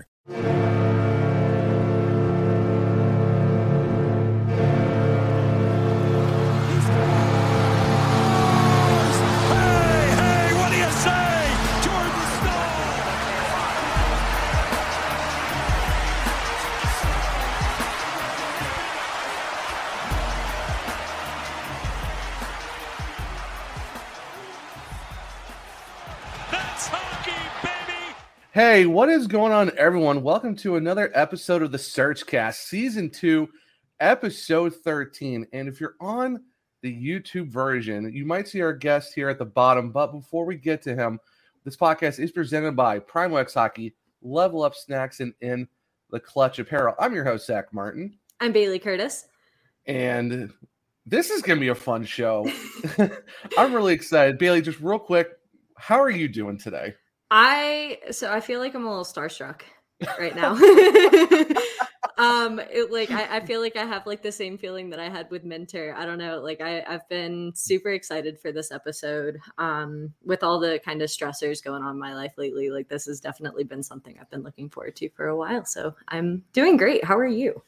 Hey, Hey, what is going on, everyone? Welcome to another episode of the SurgeCast, Season 2, Episode 13. And if you're on the YouTube version, you might see our guest here at the bottom. But before we get to him, this podcast is presented by Primo X Hockey, Level Up Snacks, and In the Clutch Apparel. I'm your host, Zach Martin. I'm Bailey Curtis. And this is going to be a fun show. I'm really excited. Bailey, just real quick, how are you doing today? I so I feel like I'm a little starstruck right now. um, it, like I, I feel like I have like the same feeling that I had with Mentor. I don't know. Like I, I've been super excited for this episode. Um, with all the kind of stressors going on in my life lately, like this has definitely been something I've been looking forward to for a while. So I'm doing great. How are you?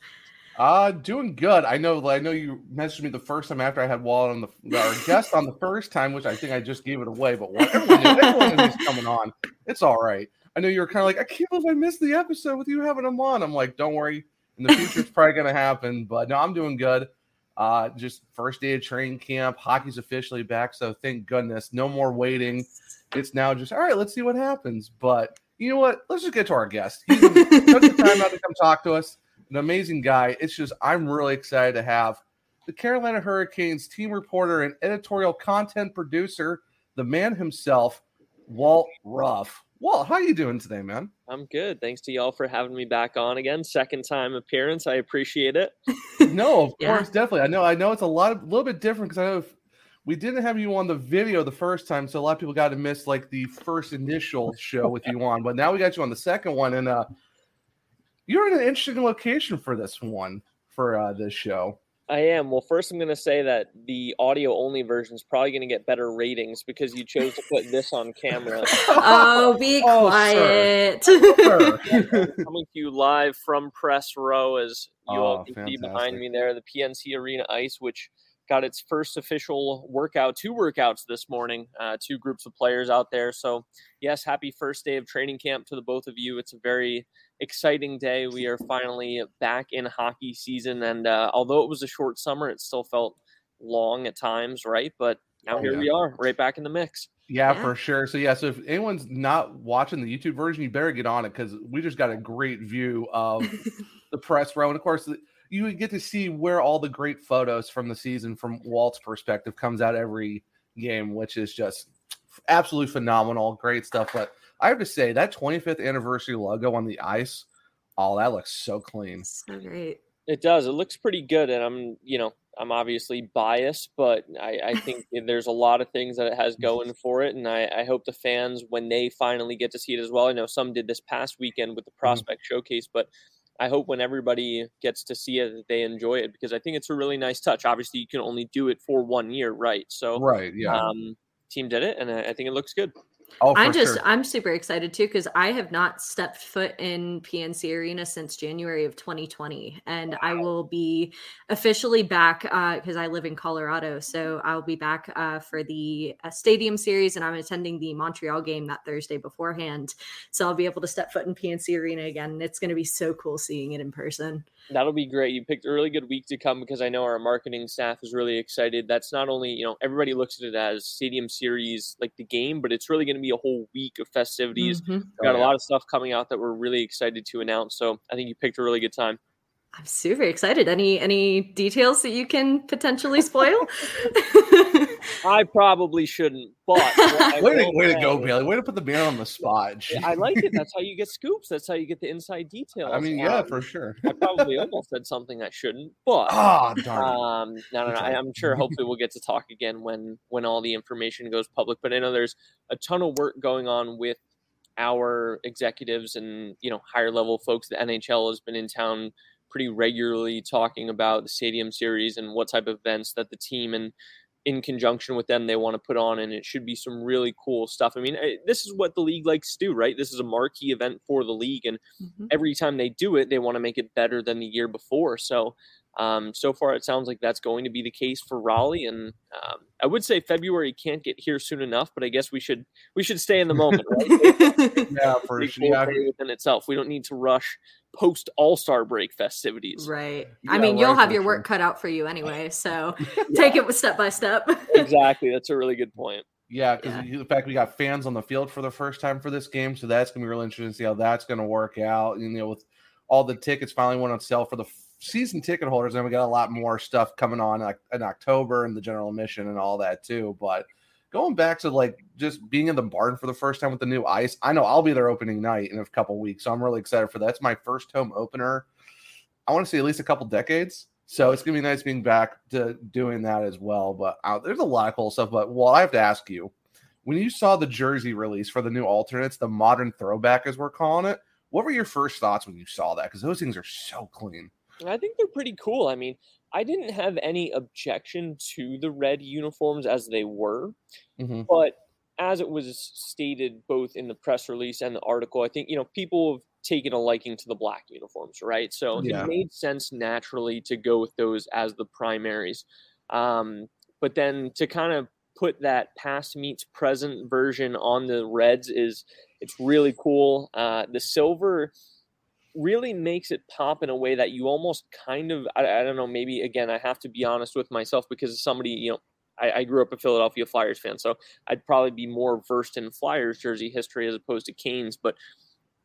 Uh, doing good. I know. I know you messaged me the first time after I had Walt on the our guest on the first time, which I think I just gave it away. But what, everyone, knew- everyone knew he's coming on. It's all right. I know you were kind of like, I can't believe I missed the episode with you having him on. I'm like, don't worry. In the future, it's probably gonna happen. But no, I'm doing good. Uh, just first day of training camp. Hockey's officially back, so thank goodness. No more waiting. It's now just all right. Let's see what happens. But you know what? Let's just get to our guest. He took the time out to come talk to us an amazing guy. It's just I'm really excited to have the Carolina Hurricanes team reporter and editorial content producer, the man himself, Walt Ruff. Walt, how are you doing today, man? I'm good. Thanks to y'all for having me back on again. Second time appearance. I appreciate it. No, of Yeah. course, definitely. I know. I know it's a lot, a little bit different because I know if we didn't have you on the video the first time, so a lot of people got to miss like the first initial show with you on. But now we got you on the second one, and uh, you're in an interesting location for this one for uh, this show. I am. Well, first, I'm going to say that the audio only version is probably going to get better ratings because you chose to put this on camera. Oh, be Oh, quiet. Sure. Coming to you live from Press Row, as you all Oh, can see behind me there, the PNC Arena Ice, which got its first official workout, two workouts this morning, uh, two groups of players out there. So, yes, happy first day of training camp to the both of you. It's a very exciting day. We are finally back in hockey season. And uh, although it was a short summer, it still felt long at times, right? But now Oh, here yeah. we are, right back in the mix. Yeah, Yeah. for sure. So yeah, so if anyone's not watching the YouTube version, you better get on it because we just got a great view of the press row, and of course, you get to see where all the great photos from the season, from Walt's perspective, comes out every game, which is just absolutely phenomenal. Great stuff. But I have to say that 25th anniversary logo on the ice, oh, that looks so clean. so great. It does. It looks pretty good, and I'm, you know, I'm obviously biased, but I, I think there's a lot of things that it has going for it, and I, I hope the fans, when they finally get to see it as well. I know some did this past weekend with the prospect showcase, but I hope when everybody gets to see it, that they enjoy it because I think it's a really nice touch. Obviously, you can only do it for one year, right? So, Right? Yeah. um, team did it, and I, I think it looks good. Oh, I'm just sure. I'm super excited too because I have not stepped foot in PNC Arena since January of 2020, and I will be officially back because I live in Colorado. So I'll be back uh, for the uh, Stadium Series, and I'm attending the Montreal game that Thursday beforehand. So I'll be able to step foot in PNC Arena again. It's going to be so cool seeing it in person. That'll be great. You picked a really good week to come because I know our marketing staff is really excited. That's not only, you know, everybody looks at it as Stadium Series, like the game, but it's really going to be a whole week of festivities. Mhm. We've got Oh, a lot of stuff coming out that we're really excited to announce. So I think you picked a really good time. I'm super excited. Any any details that you can potentially spoil? I probably shouldn't, but way, to, way to go, Bailey. Way to put the man on the spot. I like it. That's how you get scoops. That's how you get the inside details. I mean, yeah, um, for sure. I probably almost said something I shouldn't, but oh, darn um, no, no, no. I, I'm sure. Hopefully, we'll get to talk again when when all the information goes public. But I know there's a ton of work going on with our executives and you know higher level folks. The NHL has been in town pretty regularly talking about the stadium series and what type of events that the team and in conjunction with them they want to put on and it should be some really cool stuff. I mean eh, this is what the league likes to do right? This is a marquee event for the league and mm-hmm. every time they do it they want to make it better than the year before. So um, so far it sounds like that's going to be the case for raleigh and um, i would say february can't get here soon enough but i guess we should we should stay in the moment right yeah for sure yeah. within itself we don't need to rush post All Star break festivities. Right. I mean, you'll have your sure. work cut out for you anyway. So yeah. take it step by step. exactly. That's a really good point. Yeah, because yeah. the fact we got fans on the field for the first time for this game, so that's gonna be really interesting to see how that's gonna work out. You know, with all the tickets finally went on sale for the season ticket holders, and we got a lot more stuff coming on in October and the general admission and all that too. But going back to like just being in the barn for the first time with the new ice. I know I'll be there opening night in a couple weeks, so I'm really excited for that. It's my first home opener. I want to see at least a couple decades. So it's gonna be nice being back to doing that as well. But uh, there's a lot of cool stuff. But well, I have to ask you, when you saw the jersey release for the new alternates, the modern throwback as we're calling it, what were your first thoughts when you saw that? Because those things are so clean. I think they're pretty cool. I mean, I didn't have any objection to the red uniforms as they were, mm-hmm. but as it was stated both in the press release and the article, I think you know people have taken a liking to the black uniforms, right? So yeah. it made sense naturally to go with those as the primaries. Um, but then to kind of put that past meets present version on the reds is it's really cool. Uh, the silver really makes it pop in a way that you almost kind of I, I, don't know maybe again i have to be honest with myself because somebody you know I, I, grew up a philadelphia flyers fan so i'd probably be more versed in flyers jersey history as opposed to canes but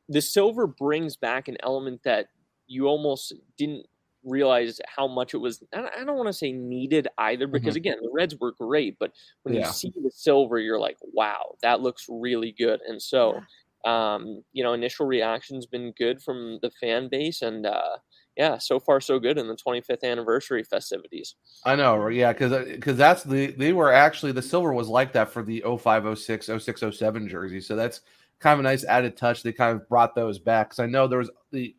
the silver brings back an element that you almost didn't realize how much it was i don't want to say needed either because mm-hmm. again the reds were great but when yeah. you see the silver you're like wow that looks really good and so um, you know, initial reaction's been good from the fan base, and uh, yeah, so far so good in the 25th anniversary festivities. I know, yeah, because because uh, that's the they were actually the silver was like that for the 05, 06, 06, 07 jersey, so that's kind of a nice added touch. They kind of brought those back because I know there was the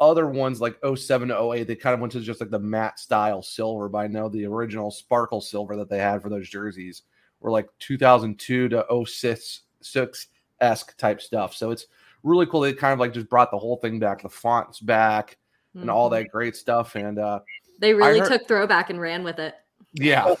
other ones like 07 to 08, they kind of went to just like the matte style silver, but I know the original sparkle silver that they had for those jerseys were like 2002 to 06. 6 esque type stuff. So it's really cool. They kind of like just brought the whole thing back, the fonts back, and mm-hmm. all that great stuff. And uh, they really heard, took throwback and ran with it. Yeah,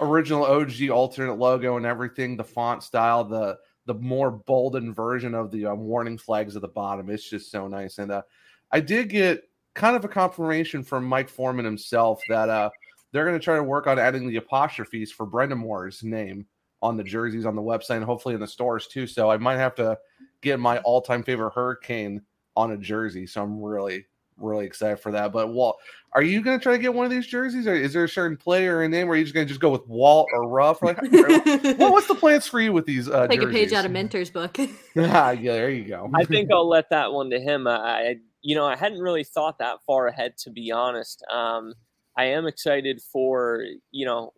original OG alternate logo and everything. The font style, the the more bolden version of the um, warning flags at the bottom. It's just so nice. And uh, I did get kind of a confirmation from Mike Foreman himself that uh, they're going to try to work on adding the apostrophes for Brind'Amour's name on the jerseys on the website and hopefully in the stores too. So I might have to get my all-time favorite hurricane on a jersey. So I'm really, really excited for that. But Walt, are you going to try to get one of these jerseys, or is there a certain player or name where you're just going to just go with Walt or Ruff? Like, well, what's the plans for you with these? Uh, Take jerseys? a page out of Mentor's book. yeah, there you go. I think I'll let that one to him. I, you know, I hadn't really thought that far ahead, to be honest. Um, I am excited for you know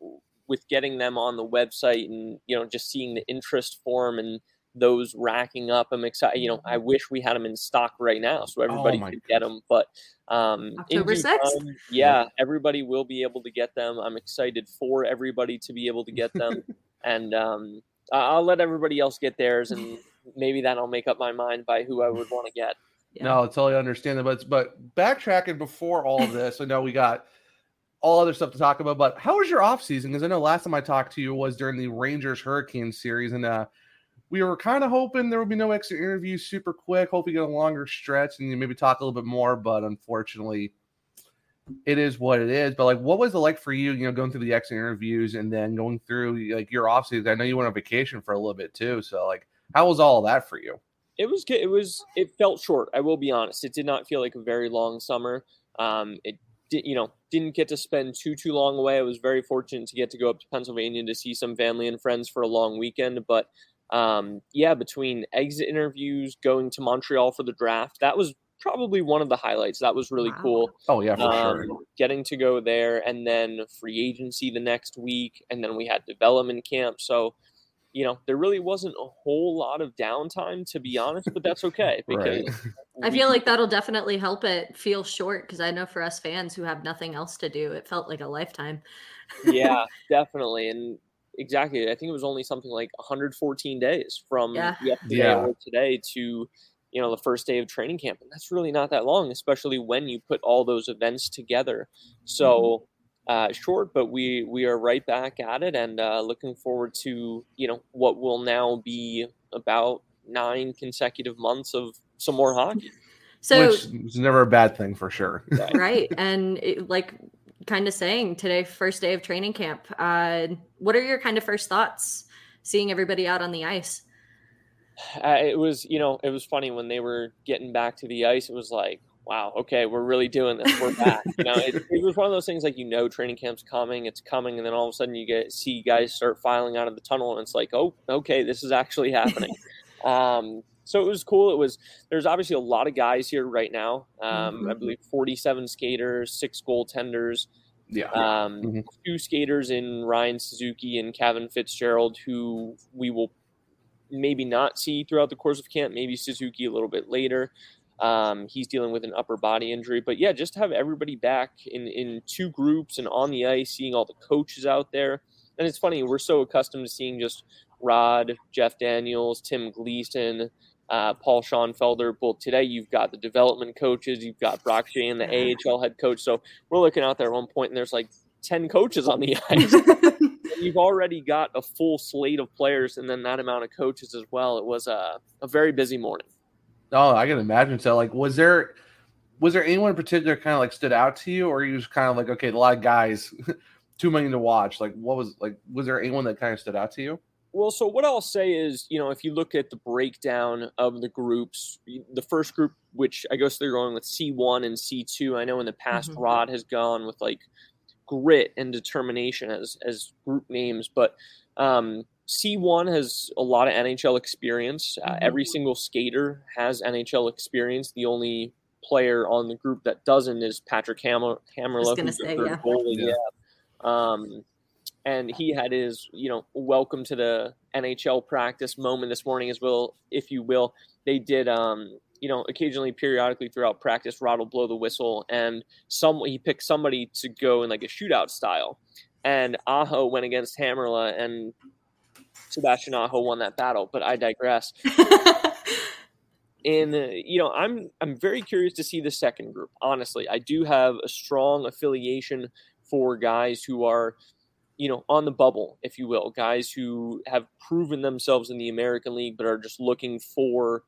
with getting them on the website and you know just seeing the interest form and those racking up. I'm excited. You know, I mm-hmm. wish we had them in stock right now so everybody oh could God. get them. But um, October sixth, yeah, everybody will be able to get them. I'm excited for everybody to be able to get them, and um, I'll let everybody else get theirs, and maybe that'll make up my mind by who I would want to get. Yeah. No, I totally understand that. But but backtracking before all of this, I know we got all other stuff to talk about. But how was your off season? Because I know last time I talked to you was during the Rangers Hurricane series, and uh, we were kind of hoping there would be no extra interviews super quick. Hope you get a longer stretch and you maybe talk a little bit more. But unfortunately, it is what it is. But like, what was it like for you? You know, going through the extra interviews and then going through like your off season. I know you went on vacation for a little bit too. So like, how was all that for you? It was good. It was. It felt short. I will be honest. It did not feel like a very long summer. Um, it you know, didn't get to spend too too long away. I was very fortunate to get to go up to Pennsylvania to see some family and friends for a long weekend. But um, yeah, between exit interviews, going to Montreal for the draft, that was probably one of the highlights. That was really Wow. cool. Oh yeah, for Um, sure. getting to go there and then free agency the next week and then we had development camp so you know there really wasn't a whole lot of downtime to be honest but that's okay because Right. I feel like that'll definitely help it feel short because I know for us fans who have nothing else to do, it felt like a lifetime. yeah definitely and exactly i think it was only something like 114 days from Yeah. yesterday Yeah. or today to you know the first day of training camp and that's really not that long especially when you put all those events together so mm-hmm. Uh, short but we we are right back at it and uh, looking forward to you know what will now be about nine consecutive months of some more hockey. So Which is never a bad thing for sure. right. And it, like kind of saying today first day of training camp uh what are your kind of first thoughts seeing everybody out on the ice? Uh, it was you know it was funny when they were getting back to the ice it was like wow okay we're really doing this we're back you know it, it was one of those things like you know training camp's coming it's coming and then all of a sudden you get see guys start filing out of the tunnel and it's like oh okay this is actually happening um so it was cool it was there's obviously a lot of guys here right now um i Mhm. believe 47 skaters six goaltenders Yeah. um, Mhm. two skaters in Ryan Suzuki and Kevin Fitzgerald, who we will maybe not see throughout the course of camp. Maybe Suzuki a little bit later. Um, he's dealing with an upper body injury, but yeah, just to have everybody back in in two groups and on the ice, seeing all the coaches out there. And it's funny, we're so accustomed to seeing just Rod, Jeff Daniels, Tim Gleason, uh, Paul Schonfelder. Well, today you've got the development coaches, you've got Brock Shea and the AHL head coach. So we're looking out there at one point, and there's like 10 coaches on the ice. You've already got a full slate of players, and then that amount of coaches as well. It was a, a very busy morning. Oh, I can imagine. So, like, was there was there anyone in particular kind of like stood out to you, or you just kind of like, okay, a lot of guys, too many to watch? Like, what was like? Was there anyone that kind of stood out to you? Well, so what I'll say is, you know, if you look at the breakdown of the groups, the first group, which I guess they're going with C1 and C2, I know in the past Mhm. Rod has gone with like grit and determination as as group names, but um, C1 has a lot of NHL experience. Uh, Mhm. every single skater has NHL experience. The only player on the group that doesn't is Patrick Hammer Hammerlove, gonna who's say, third yeah. goalie. Yeah. Yeah. Um, and he had his, you know, welcome to the NHL practice moment this morning as well, if you will. They did, um, you know, occasionally, periodically throughout practice, Rod will blow the whistle, and some he picked somebody to go in like a shootout style, and Aho went against Hamrla, and Sebastian Aho won that battle. But I digress. And uh, you know, I'm I'm very curious to see the second group. Honestly, I do have a strong affiliation for guys who are, you know, on the bubble, if you will, guys who have proven themselves in the American League but are just looking for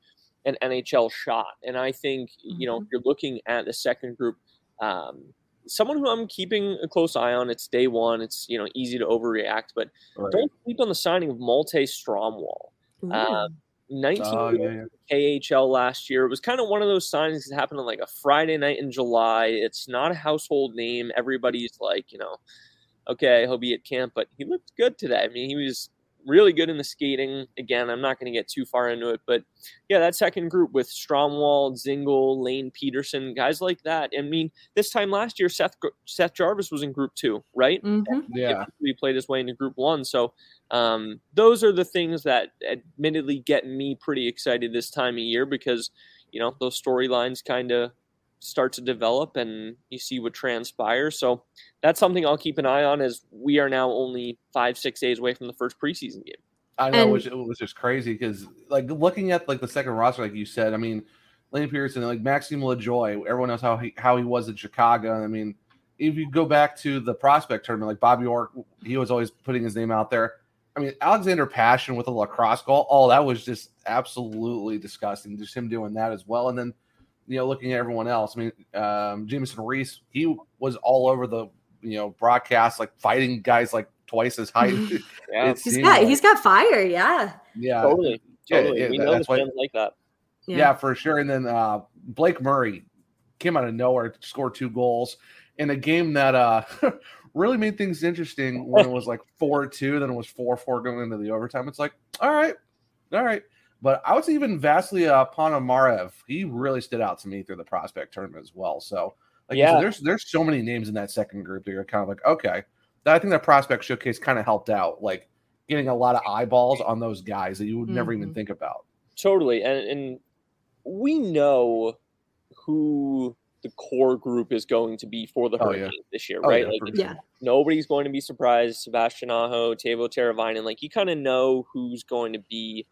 an NHL shot. And I think you know, if you're looking at the second group, um, someone who I'm keeping a close eye on. It's day one. It's you know easy to overreact, but don't sleep on the signing of Malte Stromwall. Uh, 19 Oh, yeah, yeah. KHL last year. It was kind of one of those signings that happened on like a Friday night in July. It's not a household name. Everybody's like, you know, okay, he'll be at camp, but he looked good today. I mean, he was really good in the skating. Again, I'm not going to get too far into it, but yeah, that second group with Stromwall, Zingle, Lane Pederson, guys like that. I mean, this time last year, Seth Seth Jarvis was in Group Two, right? Mhm. Yeah. he played his way into Group One. So um, those are the things that admittedly get me pretty excited this time of year because you know those storylines kind of start to develop and you see what transpires. So that's something I'll keep an eye on as we are now only five six days away from the first preseason game. I know, And- which it was just crazy because, like, looking at like the second roster, like you said, I mean, Lane Pederson, like Maxime Lajoie, everyone knows how he how he was in Chicago. I mean, if you go back to the prospect tournament, like Bobby Orr, he was always putting his name out there. I mean, Alexander Pashin with a lacrosse goal, oh, that was just absolutely disgusting. Just him doing that as well, and then you know, looking at everyone else, I mean, um, Jamieson Rees, he was all over the you know broadcast, like fighting guys like twice his height. Yeah, It He's got like- he's got fire, yeah. yeah, totally, yeah, totally. yeah, we that- know that's why- like that. yeah. for sure. And then uh, Blake Murray, came out of nowhere, scored two goals in a game that uh really made things interesting when it was like four two, then it was four four going into the overtime. It's like, all right, all right. But I would say even Vasily uh, Ponomarev, he really stood out to me through the prospect tournament as well. So, like yeah, said, there's there's so many names in that second group that you're kind of like, okay, I think that prospect showcase kind of helped out, like getting a lot of eyeballs on those guys that you would mm-hmm. never even mm-hmm. think about. Totally, and, and we know who the core group is going to be for the Hurricanes oh, yeah. this year, right? Oh, yeah, like, yeah. nobody's going to be surprised. Sebastian Aho, Teuvo Teravainen, like you kind of know who's going to be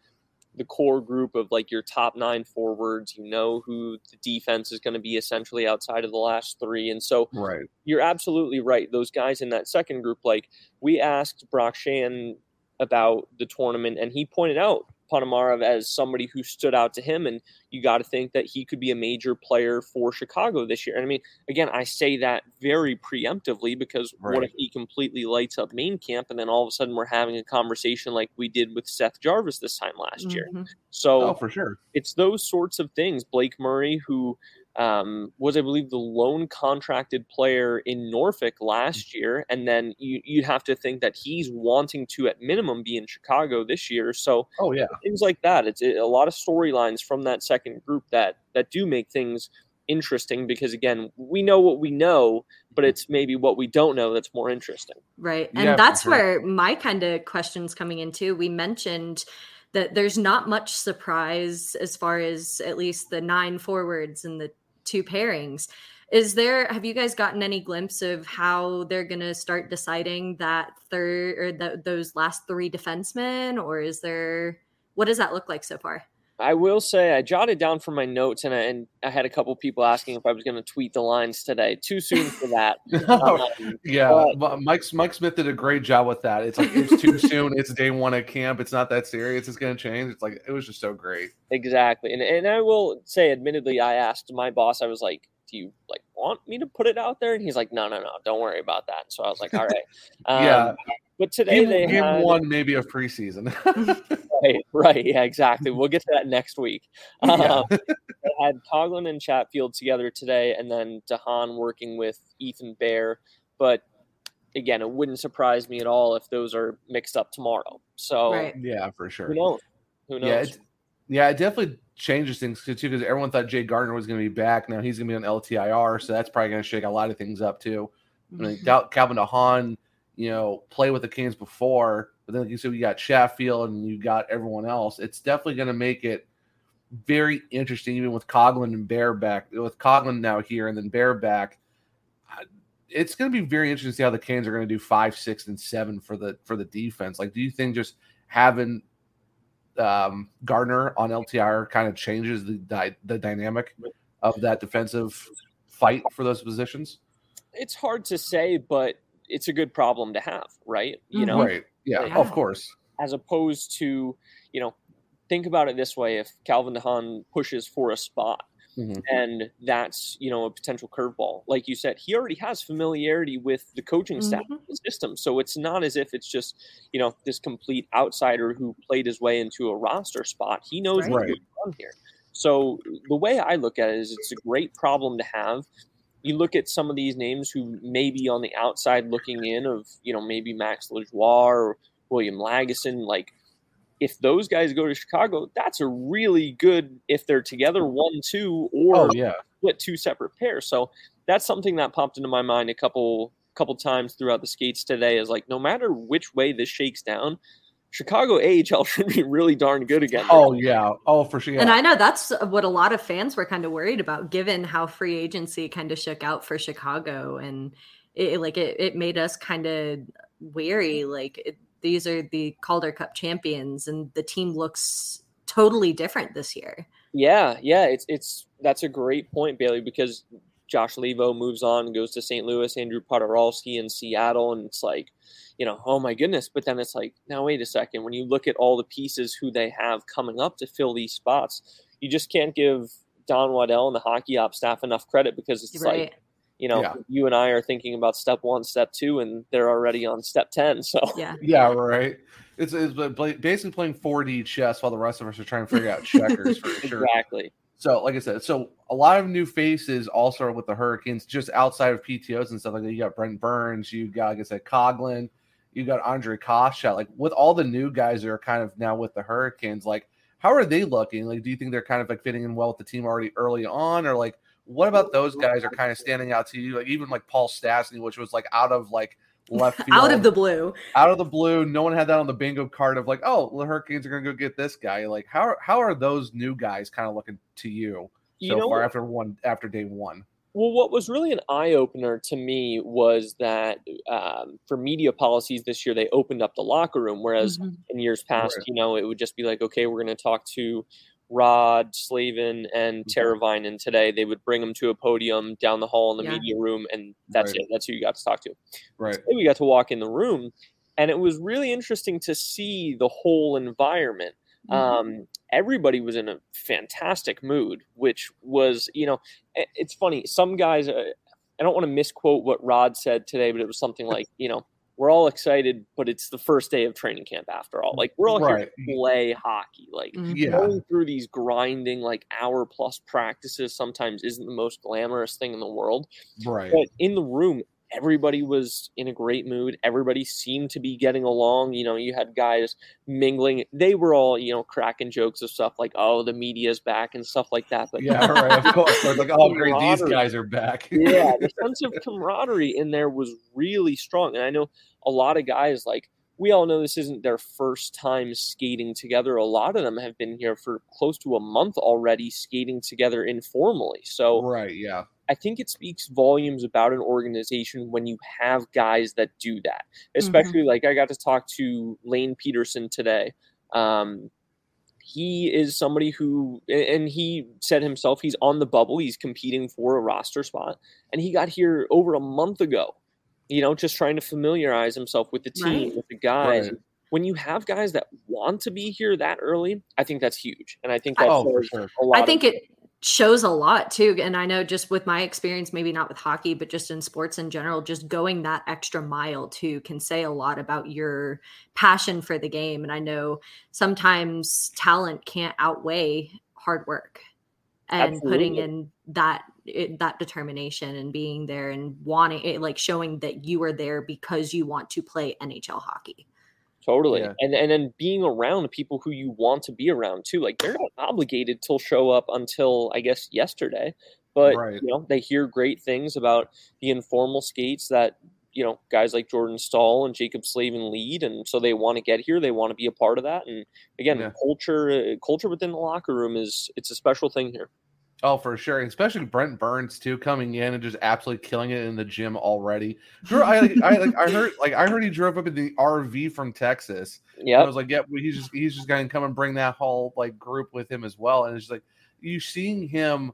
the core group of like your top nine forwards. You know who the defense is going to be essentially outside of the last three. And so right. you're absolutely right. Those guys in that second group, like we asked Brock Sheahan about the tournament, and he pointed out Ponomarev as somebody who stood out to him, and you got to think that he could be a major player for Chicago this year. And I mean, again, I say that very preemptively because right. what if he completely lights up main camp, and then all of a sudden we're having a conversation like we did with Seth Jarvis this time last mm-hmm. year? So, oh, for sure, it's those sorts of things. Blake Murray, who um, was I believe the lone contracted player in Norfolk last mm. year, and then you, would have to think that he's wanting to at minimum be in Chicago this year. So, oh yeah, things like that. It's a lot of storylines from that second group that that do make things interesting because again, we know what we know, but mm. it's maybe what we don't know that's more interesting. Right, and yeah, that's sure. where my kind of questions coming into. We mentioned that there's not much surprise as far as at least the nine forwards and the two pairings. Is there have you guys gotten any glimpse of how they're going to start deciding that third or those last three defensemen or is there what does that look like so far? I will say I jotted down from my notes, and I, and I had a couple people asking if I was going to tweet the lines today. Too soon for that. um, yeah, but, Mike Mike Smith did a great job with that. It's like it's too soon. It's day one at camp. It's not that serious. It's going to change. It's like it was just so great. Exactly, and and I will say, admittedly, I asked my boss. I was like, "Do you like want me to put it out there?" And he's like, "No, no, no, don't worry about that." So I was like, "All right." Um, yeah. But today game, they game had, one maybe of preseason. right, right, yeah, exactly. We'll get to that next week. Um, they had Coghlan and Chatfield together today, and then DeHaan working with Ethan Bear. But again, it wouldn't surprise me at all if those are mixed up tomorrow. So right. yeah, for sure. Who knows? Who knows? Yeah, it, yeah, it definitely changes things too because everyone thought Jake Gardiner was going to be back. Now he's going to be on LTIR, so that's probably going to shake a lot of things up too. I mean, mm-hmm. Calvin DeHaan you know, play with the Canes before, but then like you said, you got Chatfield and you got everyone else. It's definitely going to make it very interesting, even with Coghlan and Bear back. With Coghlan now here and then Bear back, it's going to be very interesting to see how the Canes are going to do five, six, and seven for the for the defense. Like, do you think just having um, Gardiner on LTR kind of changes the the dynamic of that defensive fight for those positions? It's hard to say, but it's a good problem to have, right? You mm-hmm. know, right? Yeah, yeah, of course. As opposed to, you know, think about it this way: if Calvin DeHaan pushes for a spot, mm-hmm. and that's you know a potential curveball, like you said, he already has familiarity with the coaching staff mm-hmm. system, so it's not as if it's just you know this complete outsider who played his way into a roster spot. He knows right. what's going on here. So the way I look at it is, it's a great problem to have you look at some of these names who may be on the outside looking in of, you know, maybe Max Lajoie or William Lagesson, like if those guys go to Chicago, that's a really good if they're together one two or oh, yeah. split two separate pairs. So that's something that popped into my mind a couple couple times throughout the skates today is like no matter which way this shakes down, Chicago AHL should be really darn good again. Oh yeah, oh for sure. And I know that's what a lot of fans were kind of worried about, given how free agency kind of shook out for Chicago, and it like it, it made us kind of wary. Like it, these are the Calder Cup champions, and the team looks totally different this year. Yeah, yeah, it's it's that's a great point, Bailey, because Josh Leivo moves on goes to St. Louis, Andrew Poturalski in Seattle, and it's like you know, oh my goodness. But then it's like, now wait a second. When you look at all the pieces who they have coming up to fill these spots, you just can't give Don Waddell and the hockey op staff enough credit because it's right. like, you know, yeah. you and I are thinking about step one, step two, and they're already on step 10. So, yeah, yeah, right. It's, it's basically playing 4D chess while the rest of us are trying to figure out checkers for sure. Exactly. So, like I said, so a lot of new faces also with the Hurricanes, just outside of PTOs and stuff like that. You got Brent Burns, you got, like I said, Coghlan, you got Ondrej Kase. Like with all the new guys that are kind of now with the Hurricanes, like how are they looking? Like, do you think they're kind of like fitting in well with the team already early on, or like what about those guys are kind of standing out to you? Like even like Paul Stastny, which was like out of like left field, out of the blue, out of the blue. No one had that on the bingo card of like, oh, the Hurricanes are gonna go get this guy. Like how how are those new guys kind of looking to you? You so know far what? after one after day one. Well, what was really an eye opener to me was that um, for media policies this year, they opened up the locker room, whereas Mhm. in years past, Right. you know, it would just be like, okay, we're going to talk to Rod, Slavin, and Mm-hmm. Teravainen today. They would bring them to a podium down the hall in the Yeah. media room, and that's Right. it. That's who you got to talk to. Right. Today we got to walk in the room, and it was really interesting to see the whole environment. Mm-hmm. Um, everybody was in a fantastic mood, which was, you know, it's funny. Some guys, uh, I don't want to misquote what Rod said today, but it was something like, you know, we're all excited, but it's the first day of training camp after all. Like we're all here to play hockey. Like Mhm. Yeah. going through these grinding like hour plus practices sometimes isn't the most glamorous thing in the world. Right. But in the room, everybody was in a great mood. Everybody seemed to be getting along. You know, you had guys mingling. They were all, you know, cracking jokes of stuff like, oh, the media's back and stuff like that. But Yeah, right. Of course. Like, oh, great, these guys are back. yeah, the sense of camaraderie in there was really strong. And I know a lot of guys like we all know this isn't their first time skating together. A lot of them have been here for close to a month already skating together informally. So right. Yeah. I think it speaks volumes about an organization when you have guys that do that. Especially like I got to talk to Lane Pederson today. Um, he is somebody who, and he said himself, he's on the bubble. He's competing for a roster spot, and he got here over a month ago. You know, just trying to familiarize himself with the team, Right. with the guys. Right. When you have guys that want to be here that early, I think that's huge, and I think I- that Oh, for sure. a lot. I of- think it shows a lot too. And I know just with my experience, maybe not with hockey, but just in sports in general, just going that extra mile too can say a lot about your passion for the game. And I know sometimes talent can't outweigh hard work and putting in that it, that determination and being there and wanting it, like showing that you are there because you want to play NHL hockey. Totally. Yeah. And and then being around people who you want to be around too. Like they're not obligated to show up until I guess yesterday. But Right. you know, they hear great things about the informal skates that, you know, guys like Jordan Staal and Jaccob Slavin lead and so they want to get here, they want to be a part of that and again, Yeah. culture uh, culture within the locker room is it's a special thing here. Oh, for sure. Especially Brent Burns too, coming in and just absolutely killing it in the gym already. Drew, I, I, like, I heard, like, I heard he drove up in the RV from Texas. Yeah, I was like, yeah, he's just, he's just going to come and bring that whole like group with him as well. And it's just like you seeing him.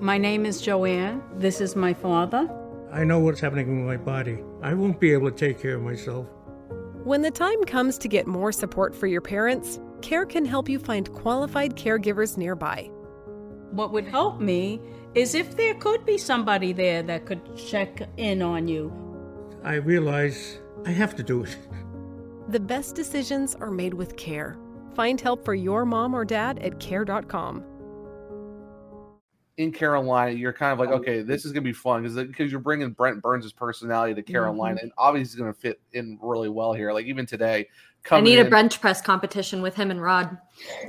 My name is Joanne. This is my father. I know what's happening with my body. I won't be able to take care of myself. When the time comes to get more support for your parents, CARE can help you find qualified caregivers nearby. What would help me is if there could be somebody there that could check in on you. I realize I have to do it. The best decisions are made with CARE. Find help for your mom or dad at care.com. in Carolina, you're kind of like, oh, okay, this is gonna be fun because because you're bringing Brent Burns' personality to Carolina, mm-hmm. and obviously he's gonna fit in really well here. Like even today, I coming need a bench press competition with him and Rod.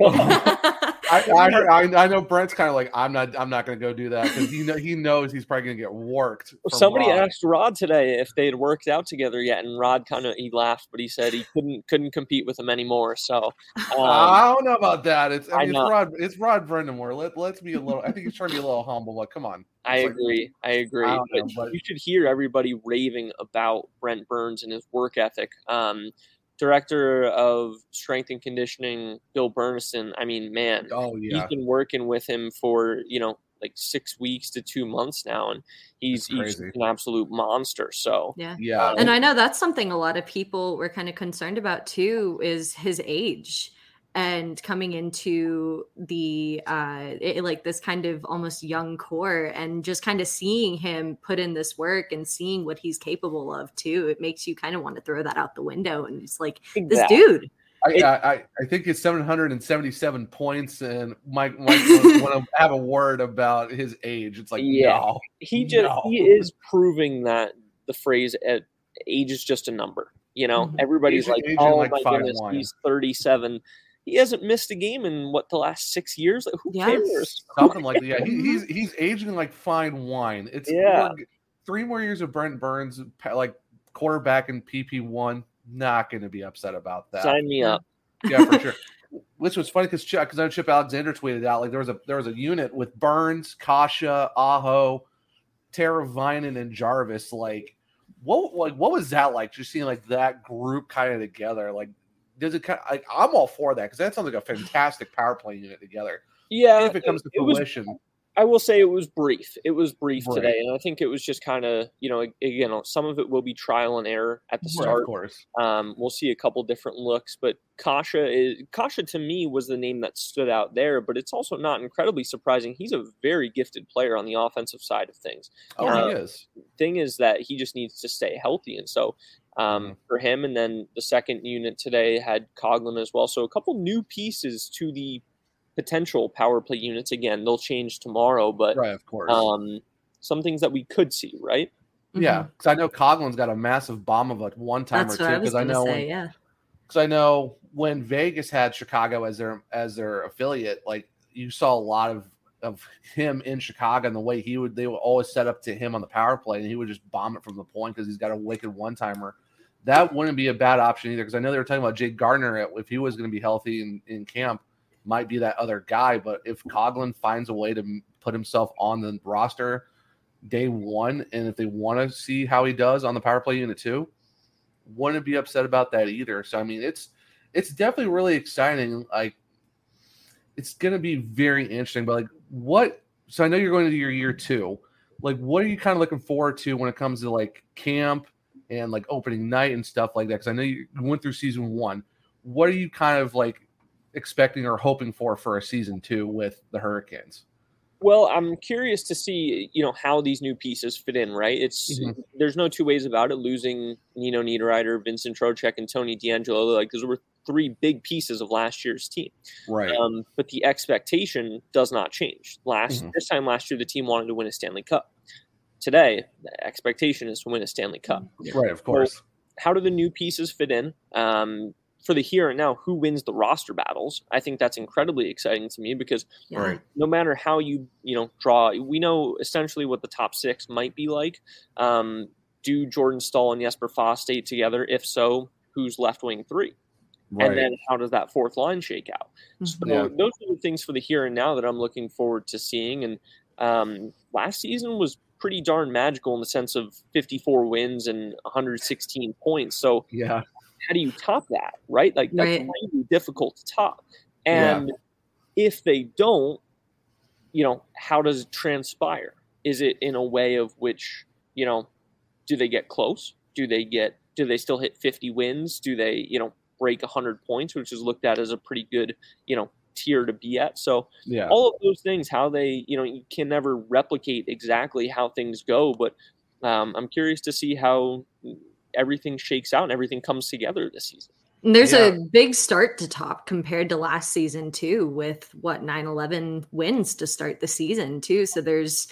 I, I, heard, I, I know Brent's kind of like, I'm not, I'm not gonna go do that because he know he knows he's probably gonna get worked. from Somebody Rod. asked Rod today if they had worked out together yet, and Rod kind of he laughed, but he said he couldn't couldn't compete with him anymore. So um, I don't know about that. It's, I I mean, know. it's Rod, it's Rod Brind'Amour. Let, let's be a little. I think he's trying to be a little humble. Like, come on. I It's like- agree. I agree. I don't know, but but- you should hear everybody raving about Brent Burns and his work ethic. Um, director of strength and conditioning, Bill Burniston. I mean, man, Oh he's yeah, been working with him for you know like six weeks to two months now, and he's, he's an absolute monster. So Yeah. yeah. And I know that's something a lot of people were kind of concerned about too is his age and coming into the uh it, like this kind of almost young core and just kind of seeing him put in this work and seeing what he's capable of too it makes you kind of want to throw that out the window and it's like this dude I, I, I- I think it's 777 points, and Mike, Mike want to have a word about his age. It's like, Yeah. no. he just No. he is proving that the phrase at age is just a number. You know, Mhm. everybody's Aging- like, aging "Oh like my goodness, wine." he's 37." He hasn't missed a game in what the last six years. Like, who Yes. cares? Something like that. Yeah, he, he's he's aging like fine wine. It's Yeah. three more years of Brent Burns, like quarterback in PP one. Not going to be upset about that. Sign me up. Yeah, for sure. Which was funny because because I know Chip Alexander tweeted out like there was a there was a unit with Burns, Kase, Aho, Teravainen, and Jarvis. Like, what like what was that like? Just seeing like that group kind of together. Like, does it kind of like I'm all for that because that sounds like a fantastic power play unit together. Yeah, if it comes to it was I will say it was brief. It was brief Right. today, and I think it was just kind of you know again some of it will be trial and error at the Right, start. of course. Um, we'll see a couple different looks, but Kase is Kase to me was the name that stood out there. But it's also not incredibly surprising. He's a very gifted player on the offensive side of things. Oh, Uh, he is. Thing is that he just needs to stay healthy, and so um, Mhm. for him, and then the second unit today had Coghlan as well. So a couple new pieces to the potential power play units. Again, they'll change tomorrow, but Right, of course. um, some things that we could see, right? yeah, because I know Coghlan's got a massive bomb of a one timer that's too. what i Because I know say when- yeah because I know when Vegas had Chicago as their as their affiliate, like you saw a lot of of him in Chicago and the way he would they would always set up to him on the power play and he would just bomb it from the point because he's got a wicked one timer. That wouldn't be a bad option either because I know they were talking about Jake Gardiner if he was going to be healthy in, in camp might be that other guy. But if Coghlan finds a way to put himself on the roster day one, and if they want to see how he does on the power play unit too, wouldn't be upset about that either. So I mean, it's it's definitely really exciting. Like it's gonna be very interesting. But like, what? So I know you're going into your year two. Like, what are you kind of looking forward to when it comes to like camp and like opening night and stuff like that? Because I know you went through season one. What are you kind of like expecting or hoping for for a season two with the Hurricanes? Well, I'm curious to see, you know, how these new pieces fit in, right? It's Mhm. there's no two ways about it. Losing Nino Niederreiter, Vincent Trocheck, and Tony DeAngelo, like those were three big pieces of last year's team. Right. Um, but the expectation does not change. Last Mhm. this time last year, the team wanted to win a Stanley Cup. Today, the expectation is to win a Stanley Cup. right. Of course. How do the new pieces fit in? Um, for the here and now, who wins the roster battles? I think that's incredibly exciting to me because yeah. Right. no matter how you you know draw, we know essentially what the top six might be like. Um, do Jordan Staal and Jesper Fast stay together? If so, who's left wing three? Right. And then how does that fourth line shake out? So Yeah. those are the things for the here and now that I'm looking forward to seeing. And um, last season was pretty darn magical in the sense of 54 wins and 116 points. So yeah. how do you top that? Right? Like that's Right. really difficult to top. Yeah. And if they don't, you know, how does it transpire? Is it in a way of which, you know, do they get close? Do they get do they still hit 50 wins? Do they, you know, break 100 points, which is looked at as a pretty good, you know, tier to be at. So Yeah. all of those things, how they, you know, you can never replicate exactly how things go, but um, I'm curious to see how everything shakes out and everything comes together this season. And there's Yeah. a big start to top compared to last season too, with what 9-11 wins to start the season too. So there's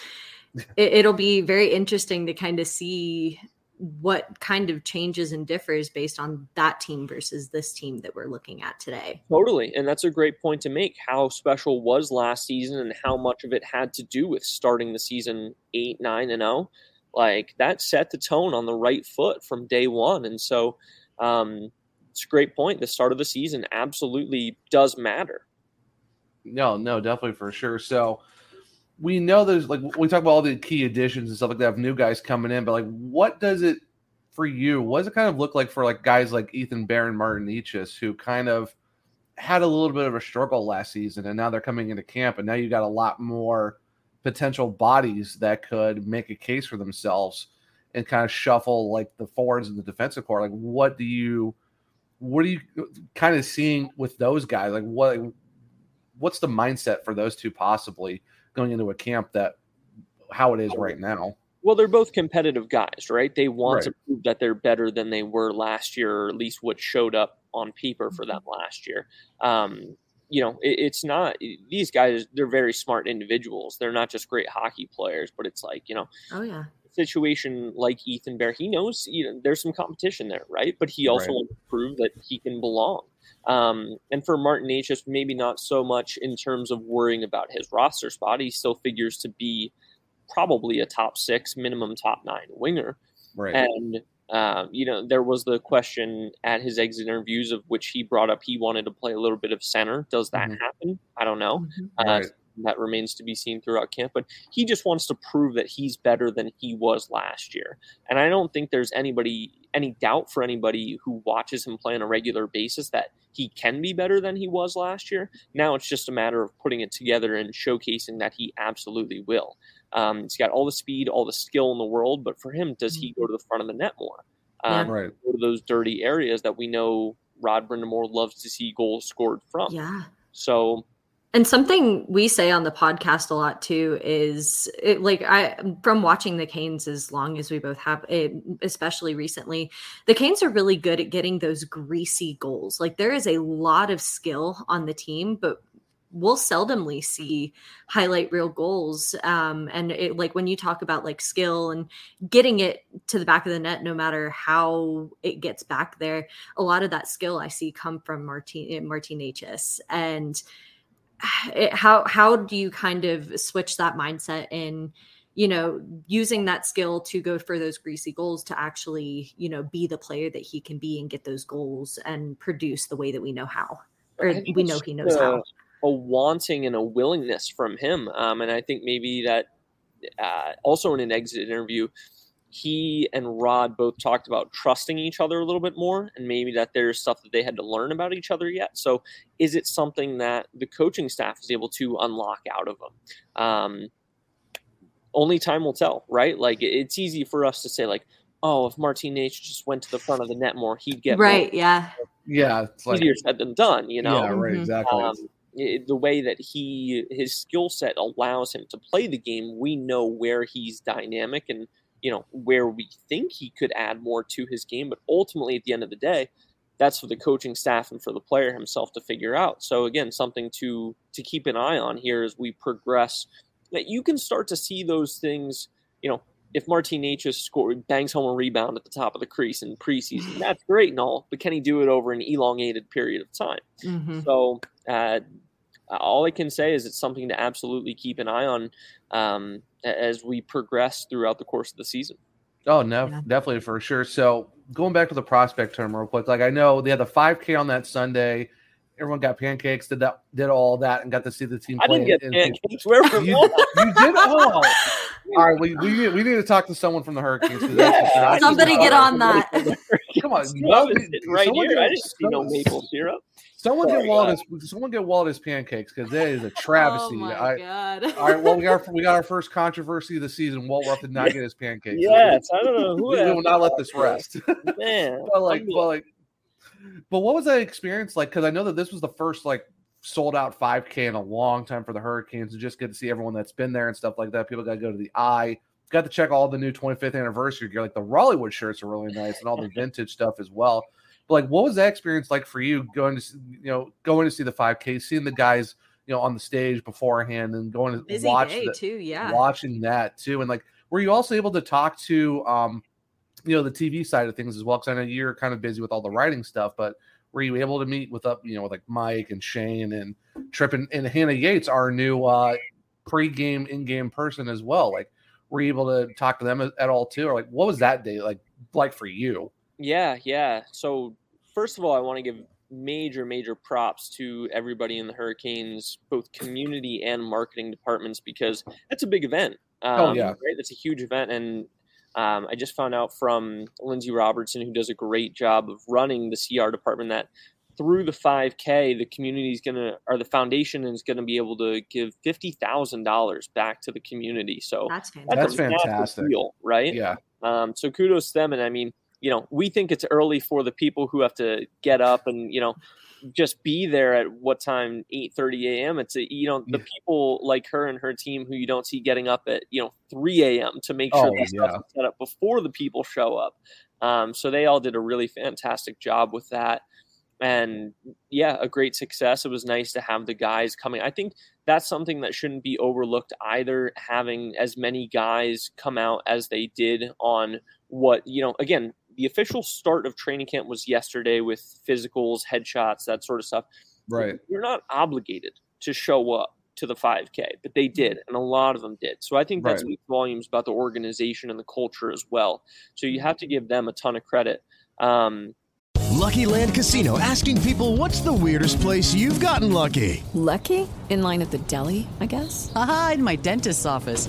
it, it'll be very interesting to kind of see what kind of changes and differs based on that team versus this team that we're looking at today. Totally. And that's a great point to make. How special was last season and how much of it had to do with starting the season 8, 9, and 0. Like that set the tone on the right foot from day one. And so um, it's a great point. The start of the season absolutely does matter. No, no, definitely for sure. So we know there's like we talk about all the key additions and stuff like that of new guys coming in, but like what does it for you, what does it kind of look like for like guys like Ethan Bear and Martin Necas who kind of had a little bit of a struggle last season and now they're coming into camp and now you got a lot more potential bodies that could make a case for themselves and kind of shuffle like the forwards and the defensive core. Like what do you what are you kind of seeing with those guys? Like what what's the mindset for those two possibly going into a camp that how it is right now? Well, they're both competitive guys, right? They want Right. to prove that they're better than they were last year, or at least what showed up on paper for them last year. Um, you know, it, it's not these guys. They're very smart individuals. They're not just great hockey players, but it's like you know, Oh yeah. situation like Ethan Bear, he knows you know there's some competition there, right? But he also Right. wants to prove that he can belong. Um, and for Martin H, just maybe not so much in terms of worrying about his roster spot. He still figures to be probably a top six, minimum top nine winger. Right. And um, you know, there was the question at his exit interviews of which he brought up he wanted to play a little bit of center. Does that Mhm. happen? I don't know. Uh, Right. That remains to be seen throughout camp. But he just wants to prove that he's better than he was last year. And I don't think there's anybody any doubt for anybody who watches him play on a regular basis that he can be better than he was last year. Now it's just a matter of putting it together and showcasing that he absolutely will. Um, he's got all the speed, all the skill in the world, but for him, does he go to the front of the net more? Um, Right. Go to those dirty areas that we know Rod Brind'Amour loves to see goals scored from. Yeah. So And something we say on the podcast a lot too is it, like I from watching the Canes as long as we both have it, especially recently, the Canes are really good at getting those greasy goals. Like there is a lot of skill on the team, but we'll seldomly see highlight reel goals. Um, and it, like when you talk about like skill and getting it to the back of the net, no matter how it gets back there, a lot of that skill I see come from Martin Martin Hs. and it, how how do you kind of switch that mindset in you know using that skill to go for those greasy goals to actually you know be the player that he can be and get those goals and produce the way that we know how or we know he knows just how a, a wanting and a willingness from him. Um, and I think maybe that uh, also in an exit interview, he and Rod both talked about trusting each other a little bit more, and maybe that there's stuff that they had to learn about each other yet. So, is it something that the coaching staff is able to unlock out of them? Um, only time will tell, right? Like it's easy for us to say, like, oh, if Martin H just went to the front of the net more, he'd get more right yeah Yeah. It's like easier said than done, you know. Yeah, right, Mhm. exactly. Um, the way that he his skill set allows him to play the game, we know where he's dynamic and you know where we think he could add more to his game. But ultimately, at the end of the day, that's for the coaching staff and for the player himself to figure out. So again, something to to keep an eye on here as we progress. That you can start to see those things. You know, if Martin H scored bangs home a rebound at the top of the crease in preseason, that's great and all, but can he do it over an elongated period of time? Mhm. So uh, all I can say is it's something to absolutely keep an eye on um, as we progress throughout the course of the season. Oh, no, Yeah. definitely for sure. So going back to the prospect term real quick, like I know they had the 5K on that Sunday. Everyone got pancakes, did that, did all that, and got to see the team. I play didn't get in- pancakes. Where from You, you did? Oh, all right. We, we, need, we need to talk to someone from the Hurricanes. Yeah. somebody get on that Come on, Syrup Walt- is sitting right someone here. I didn't see no maple syrup. Someone Sorry, get Walt guys. his, someone get Walt his pancakes because that is a oh travesty. oh my I, god all right, well we got we got our first controversy of the season. Walt Ruff did not get his pancakes. Yes, I don't know who. we, we will not let this rest. Man, but like, but like, but what was that experience like? Because I know that this was the first like sold out 5K in a long time for the Hurricanes, and just get to see everyone that's been there and stuff like that. People got to go to the eye. Got to check all the new 25th anniversary gear. Like the Rollywood shirts are really nice, and all the vintage stuff as well. But like, what was that experience like for you going to you know going to see the 5K, seeing the guys you know on the stage beforehand, and going to busy watch the, too yeah watching that too. And like, were you also able to talk to, um, you know, the TV side of things as well? Because I know you're kind of busy with all the writing stuff, but were you able to meet with up, you know, with like Mike and Shane and Tripp and, and Hannah Yates, our new uh, pre-game, in-game person as well? Like, were you able to talk to them at, at all too, or like, what was that day like like for you? Yeah, yeah. So first of all, I want to give major, major props to everybody in the Hurricanes, both community and marketing departments, because that's a big event. Um, Oh, yeah. right. That's a huge event, and Um, I just found out from Lindsay Robertson, who does a great job of running the CR department, that through the 5K, the community is going to, or the foundation is going to be able to give $50,000 back to the community. So That's fantastic, That's a fantastic. deal, right? Yeah. Um, so kudos to them. And I mean, you know, we think it's early for the people who have to get up and, you know, just be there at what time 8 30 a.m it's a, you know the Yeah. people like her and her team who you don't see getting up at you know 3 a.m to make sure Oh, that stuff is set up before the people show up. Um, so they all did a really fantastic job with that. And yeah a great success. It was nice to have the guys coming. I think that's something that shouldn't be overlooked either having as many guys come out as they did on what you know again the official start of training camp was yesterday with physicals headshots that sort of stuff Right. you're not obligated to show up to the 5k but they did and a lot of them did so i think that Right. speaks volumes about the organization and the culture as well so you have to give them a ton of credit um, Lucky Land Casino asking people what's the weirdest place you've gotten lucky? Lucky? In line at the deli, I guess? Aha, in my dentist's office.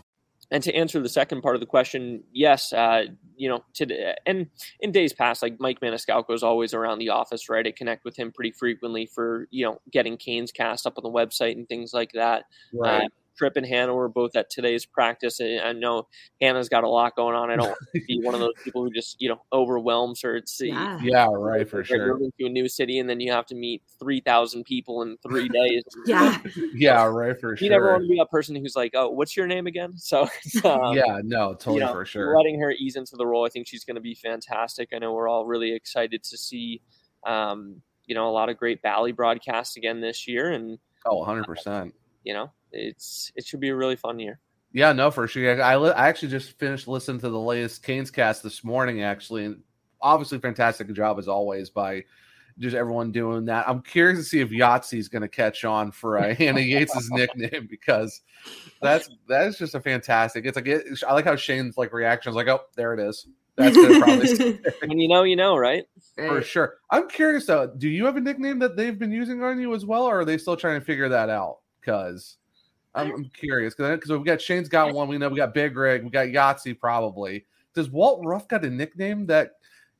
And to answer the second part of the question, yes, uh, you know, to, and in days past, like Mike Maniscalco is always around the office, right? I connect with him pretty frequently for you know getting Canes cast up on the website and things like that. Right. Uh, Tripp and Hannah were both at today's practice. and I know Hannah's got a lot going on. I don't want to be one of those people who just you know overwhelms her. It's Yeah. Yeah, right, for You're sure. moving to a new city and then you have to meet three thousand people in three days. Yeah. Yeah, right, for sure. You never want to be a person who's like, "Oh, what's your name again?" So, um, yeah, no, totally you know, for sure. letting her ease into the role, I think she's going to be fantastic. I know we're all really excited to see, um, you know, a lot of great Bally broadcasts again this year, and Oh, 100 percent. You know, it's it should be a really fun year. Yeah, no, for sure. I, I actually just finished listening to the latest Canes cast this morning, actually, and obviously fantastic job as always by just everyone doing that. I'm curious to see if Yahtzee is going to catch on for uh, Hannah Yates's nickname because that's that's just a fantastic. It's like it, I like how Shane's like reaction is like, oh, there it is. That's gonna probably When you know, you know, right? for sure. I'm curious though. Do you have a nickname that they've been using on you as well, or are they still trying to figure that out? Because I'm, I'm curious because we got Shane's got one. We know we got Big Rig. We got Yahtzee probably. Does Walt Ruff got a nickname that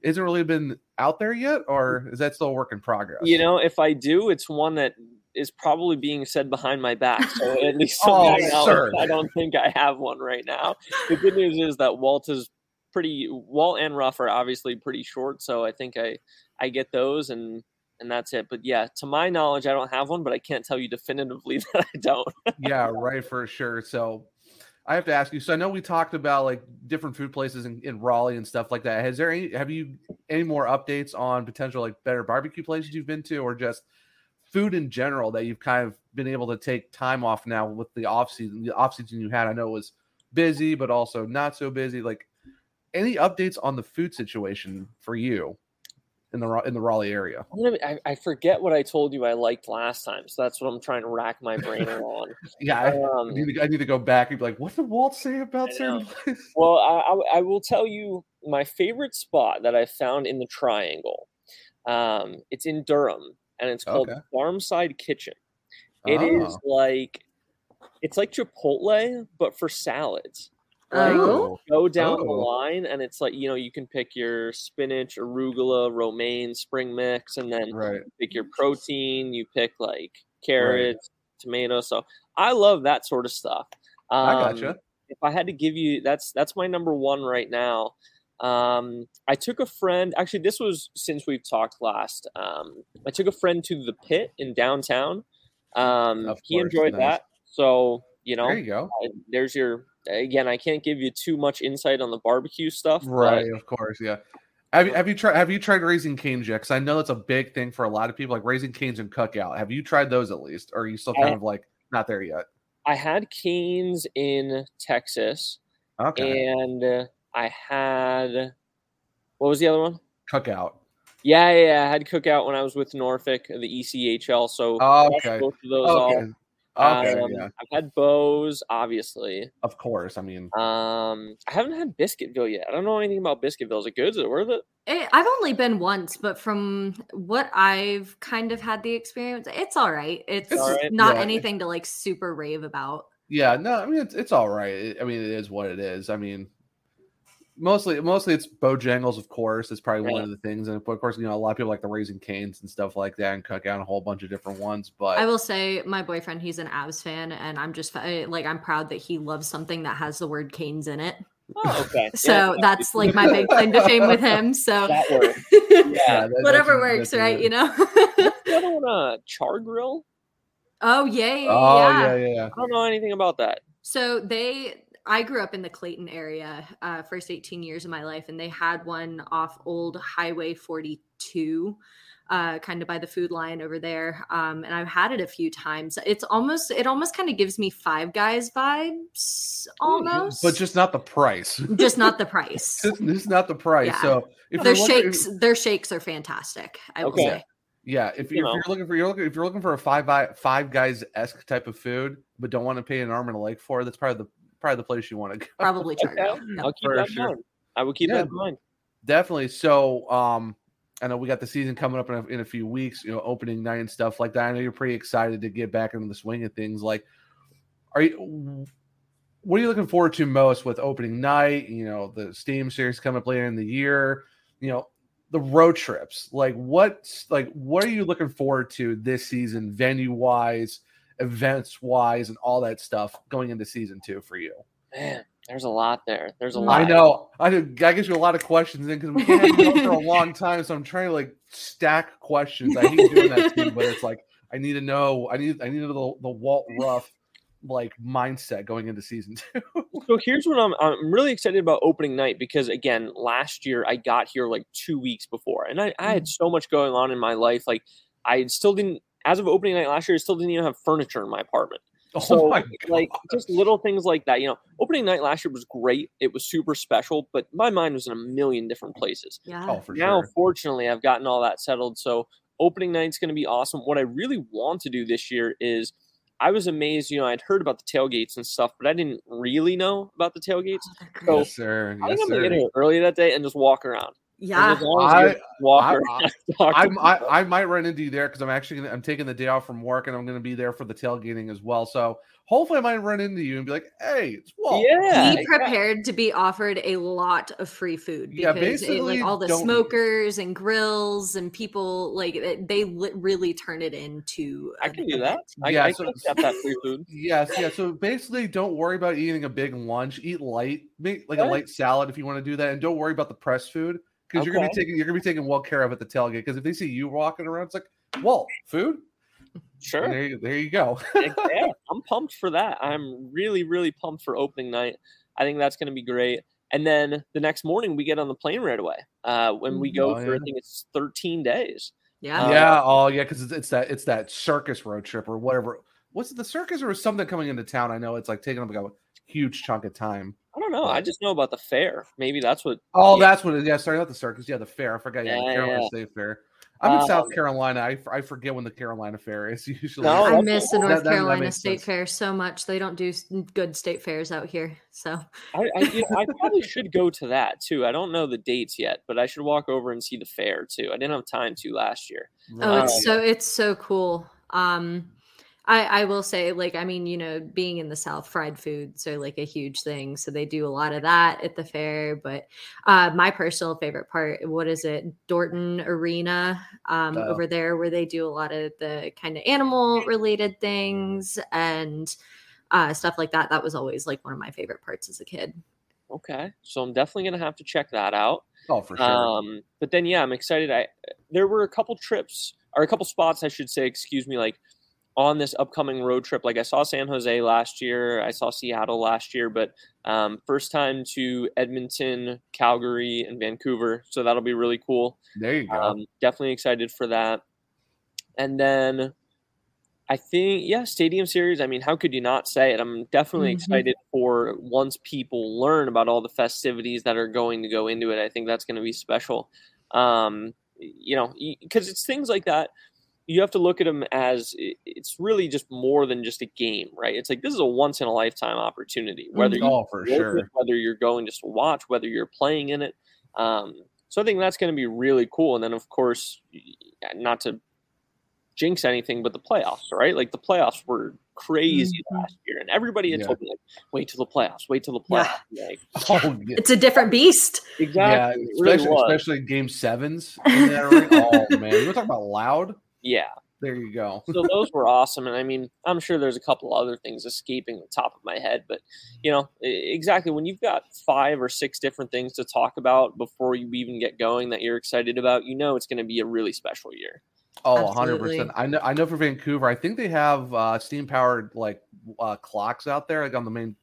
isn't really been out there yet, or mm. is that still a work in progress? You know, if I do, it's one that is probably being said behind my back. So at least Oh, now. I don't think I have one right now. The good news is that Walt is pretty. Walt and Ruff are obviously pretty short, so I think I I get those and and that's it. But yeah, to my knowledge, I don't have one, but I can't tell you definitively that I don't. yeah, right, for sure. So I have to ask you. So I know we talked about like different food places in, in Raleigh and stuff like that. Has there any have you any more updates on potential like better barbecue places you've been to or just food in general that you've kind of been able to take time off now with the off season, the off season you had? I know it was busy, but also not so busy. Like any updates on the food situation for you in the in the Raleigh area? I'm gonna be- I, I forget what I told you I liked last time, so that's what I'm trying to rack my brain on. Yeah, I, I Um, need to, I need to go back and be like, what did Walt say about certain places? Well, I, I, I will tell you my favorite spot that I found in the Triangle. Um, it's in Durham, and it's called Okay. Farmside Kitchen. It is Oh. like it's like Chipotle, but for salads. Like, Oh. go down the Oh. line, and it's like you know you can pick your spinach, arugula, romaine, spring mix, and then Right. pick your protein. You pick like carrots, tomatoes. So I love that sort of stuff. Um, I gotcha. If I had to give you, that's that's my number one right now. Um, I took a friend. Actually, this was since we've talked last. Um, I took a friend to the Pit in downtown. Um, Of he course, enjoyed nice. that. So you know, There you go. uh, there's your again. I can't give you too much insight on the barbecue stuff, but Right, of course, yeah. Have you have you tried have you tried raising canes yet? Because I know that's a big thing for a lot of people, like raising canes and cookout. Have you tried those at least, or are you still kind I- of like not there yet? I had canes in Texas, Okay, and I had what was the other one? cookout. Yeah, yeah, yeah, I had cookout when I was with Norfolk, the ECHL. So Oh, okay. both of those oh, Okay, off. Okay, Um, yeah, I've had Bo's, obviously. of course. I mean, Um, I haven't had Biscuitville yet. I don't know anything about Biscuitville. Is it good? Is it worth it? Eh, I've only been once, but from what I've kind of had the experience, it's all right. It's, all right. not Yeah. anything to like super rave about. yeah, no, I mean it's it's all right. I mean, it is what it is. I mean, mostly mostly it's Bojangles, of course. It's probably one of the things, and of course, you know, a lot of people like the raising canes and stuff like that, and cookout and a whole bunch of different ones. But I will say, my boyfriend, he's an Avs fan, and I'm just like I'm proud that he loves something that has the word canes in it. Oh, okay. So Yeah, that's like my big claim to fame with him. So that works. yeah, Yeah. that- whatever that's- works, that's right? it. You know. What's the other one? Uh, Char Grill. oh yeah, yeah, Oh yeah. yeah, yeah. I don't know anything about that. So they, I grew up in the Clayton area, uh, first 18 years of my life, and they had one off Old Highway 42, uh, kind of by the Food Lion over there. Um, and I've had it a few times. It's almost, it almost kind of gives me Five Guys vibes, almost, but just not the price. just not the price. Just, just not the price. Yeah. So if Their you're looking- shakes, their shakes are fantastic. I will Okay. say. Yeah, if You you're, know. if you're looking for you're looking if you're looking for a five by five guys esque type of food, but don't want to pay an arm and a leg for, it, that's probably the probably the place you want to go. Probably Char Okay. Grill. I'll keep For that in sure. mind. I will keep Yeah. that in mind. Definitely. So, um, I know we got the season coming up in a, in a few weeks. You know, opening night and stuff like that. I know you're pretty excited to get back into the swing of things. Like, are you? What are you looking forward to most with opening night? You know, the Stadium Series coming up later in the year. You know, the road trips. Like, what's Like, what are you looking forward to this season, venue wise, events wise, and all that stuff going into season two for you? Man, there's a lot there. There's a lot. I know. I I get you a lot of questions in because we can't have you on for a long time, so I'm trying to like stack questions. I hate doing that too, but it's like I need to know. I need I need the the Walt Ruff like mindset going into season two. So here's what I'm I'm really excited about opening night because again, last year I got here like two weeks before, and I, I had mm-hmm. so much going on in my life. Like I still didn't, as of opening night last year, I still didn't even have furniture in my apartment. Oh So my like just little things like that. You know, opening night last year was great. It was super special, but my mind was in a million different places. Yeah. Oh, for now, sure. fortunately, I've gotten all that settled. So opening night's going to be awesome. What I really want to do this year is I was amazed, you know, I'd heard about the tailgates and stuff, but I didn't really know about the tailgates. Oh, so yes, sir. I Yes, think I'm gonna get here early that day and just walk around. And Yeah. as as I- you walk I- I'm, I, I might run into you there because I'm actually gonna, I'm taking the day off from work and I'm going to be there for the tailgating as well. So hopefully I might run into you and be like, "Hey, it's Walt." Yeah, be prepared to be offered a lot of free food Yeah, because it, basically, like all the don't- smokers and grills and people like it- they li- really turn it into I an can do that. I, Yeah, I so- can accept that free food. Yes, yeah. So basically, don't worry about eating a big lunch. Eat light, make like a light salad if you want to do that, and don't worry about the press food because you're gonna be taking you're gonna be taken well care of at the tailgate. Because if they see you walking around, it's like, Walt, food. Sure. There, you, there you go. Yeah, I'm pumped for that. I'm really, really pumped for opening night. I think that's going to be great. And then the next morning, we get on the plane right away. Uh, when we go Oh, for, I think it's 13 days. Yeah. Uh, yeah. Oh, yeah. Because it's, it's that it's that circus road trip or whatever. What's it, the circus or something coming into town? I know it's like taking up like a huge chunk of time. I don't know. I just know about the fair. Maybe that's what. Oh, yeah. that's what it is. Yeah, sorry, not the circus. Yeah, the fair. I forgot. Yeah, the Yeah, Carolina yeah. State Fair. I'm in South Um, Carolina. I, I forget when the Carolina Fair is usually. No, I miss the. North That- that- that Carolina State sense. Fair so much. They don't do good state fairs out here. So I, I, you know, I probably should go to that too. I don't know the dates yet, but I should walk over and see the fair too. I didn't have time to last year. Oh, Um, it's so it's so cool. Um I I will say like I mean, you know, being in the South, fried foods are like a huge thing. So they do a lot of that at the fair. But uh my personal favorite part, what is it? Dorton Arena um Oh. over there where they do a lot of the kind of animal related things and uh stuff like that. That was always like one of my favorite parts as a kid. Okay, so I'm definitely gonna have to check that out. Oh, for sure. Um, but then yeah, I'm excited. I there were a couple trips or a couple spots, I should say, excuse me, like on this upcoming road trip. Like I saw San Jose last year, I saw Seattle last year, but um, first time to Edmonton, Calgary, and Vancouver. So that'll be really cool. There you go. Um, definitely excited for that. And then I think, yeah, Stadium Series. I mean, how could you not say it? I'm definitely Mhm. excited for once people learn about all the festivities that are going to go into it. I think that's going to be special. Um, you know, because it's things like that. You have to look at them as it's really just more than just a game, right? It's like this is a once in a lifetime opportunity. Whether you Oh, for work it, sure. whether you're going just to watch, whether you're playing in it. Um, so I think that's going to be really cool. And then, of course, not to jinx anything, but the playoffs, right? Like the playoffs were crazy Mhm. last year, and everybody had Yeah. told me like, "Wait till the playoffs, wait till the Yeah. playoffs." Like, Oh, yeah. It's a different beast. exactly, Yeah, it really especially, especially game sevens. In that arena. oh man, you want to talk about loud? Yeah. There you go. so those were awesome, and I mean, I'm sure there's a couple other things escaping the top of my head, but you know, exactly when you've got five or six different things to talk about before you even get going that you're excited about, you know, it's going to be a really special year. Oh, 100 percent. I know. I know for Vancouver, I think they have uh, steam powered like uh, clocks out there, like on the main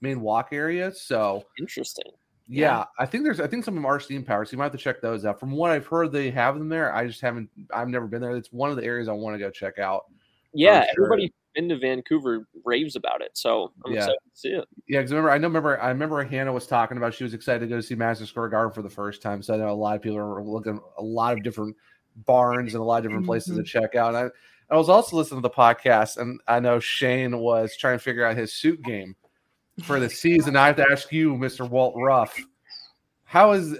main walk area. So Interesting. Yeah, I think there's. I think some of them are steam powered. So you might have to check those out. From what I've heard, they have them there. I just haven't. I've never been there. It's one of the areas I want to go check out. Yeah, sure. everybody in to Vancouver raves about it, so I'm Yeah. excited to see it. Yeah, because remember, I know. Remember, I remember Hannah was talking about she was excited to go see Madison Square Garden for the first time. So I know a lot of people are looking a lot of different barns and a lot of different places to mm-hmm. check out. And I, I was also listening to the podcast, and I know Shane was trying to figure out his suit game for the season. I have to ask you, Mister Walt Ruff, how is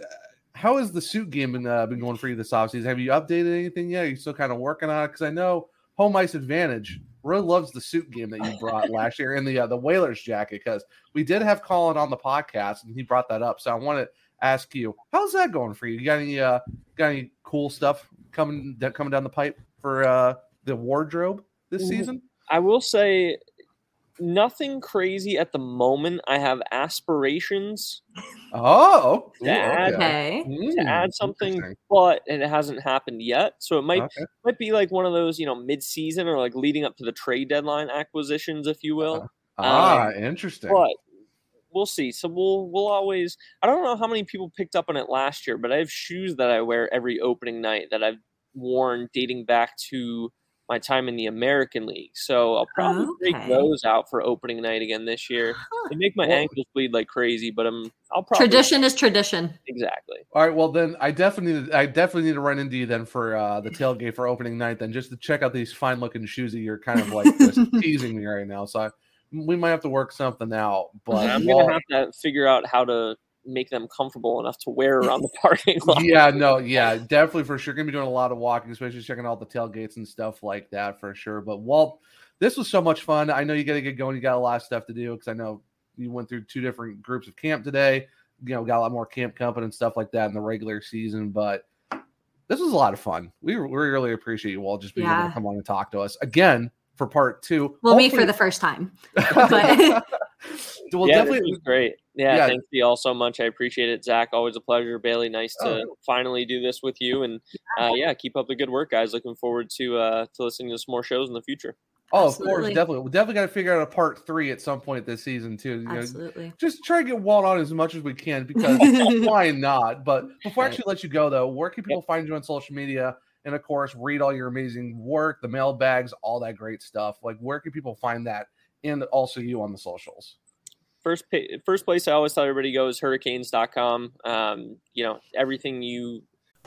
how has the suit game been uh, been going for you this offseason? Have you updated anything yet? Are you still kind of working on it? Because I know Home Ice Advantage really loves the suit game that you brought last year in the uh, the Whalers jacket because we did have Colin on the podcast and he brought that up. So I want to ask you, how's that going for you? You got any uh, got any cool stuff coming coming down the pipe for uh, the wardrobe this season? I will say nothing crazy at the moment. I have aspirations Oh, to add, Okay. to Mm, add something, interesting. but it hasn't happened yet. So it might Okay. might be like one of those, you know, mid season or like leading up to the trade deadline acquisitions, if you will. Ah, Um, interesting. But we'll see. So we'll we'll always. I don't know how many people picked up on it last year, but I have shoes that I wear every opening night that I've worn dating back to my time in the American League. So I'll probably break Okay. those out for opening night again this year. They make my Well- ankles bleed like crazy, but I'm I'll probably Tradition is tradition. exactly. All right, well then I definitely need I definitely need to run into you then for uh, the tailgate for opening night then just to check out these fine looking shoes that you're kind of like just teasing me right now. So I, we might have to work something out. But I'm Walt- gonna have to figure out how to make them comfortable enough to wear around the parking lot. yeah, no, yeah, definitely for sure. Gonna be doing a lot of walking, especially checking out the tailgates and stuff like that for sure. But Walt, this was so much fun. I know you got to get going. You got a lot of stuff to do because I know you went through two different groups of camp today. You know, got a lot more camp company and stuff like that in the regular season. But this was a lot of fun. We, we really appreciate you all just being able to come on and talk to us again for part two. Well, me for the first time. But well, yeah, definitely. this was great. Yeah, Yeah. thanks to you all so much. I appreciate it, Zach. Always a pleasure. Bailey, nice to Oh. finally do this with you. And uh, yeah, keep up the good work, guys. Looking forward to uh, to listening to some more shows in the future. Oh, of course, definitely. We definitely got to figure out a part three at some point this season too. You know, absolutely. just try to get Walt on as much as we can because why not? But before I actually let you go, though, where can people find you on social media? And of course, read all your amazing work, the mailbags, all that great stuff. Like, where can people find that? And also you on the socials. First, first place I always tell everybody go is hurricanes.com. Um, you know, everything you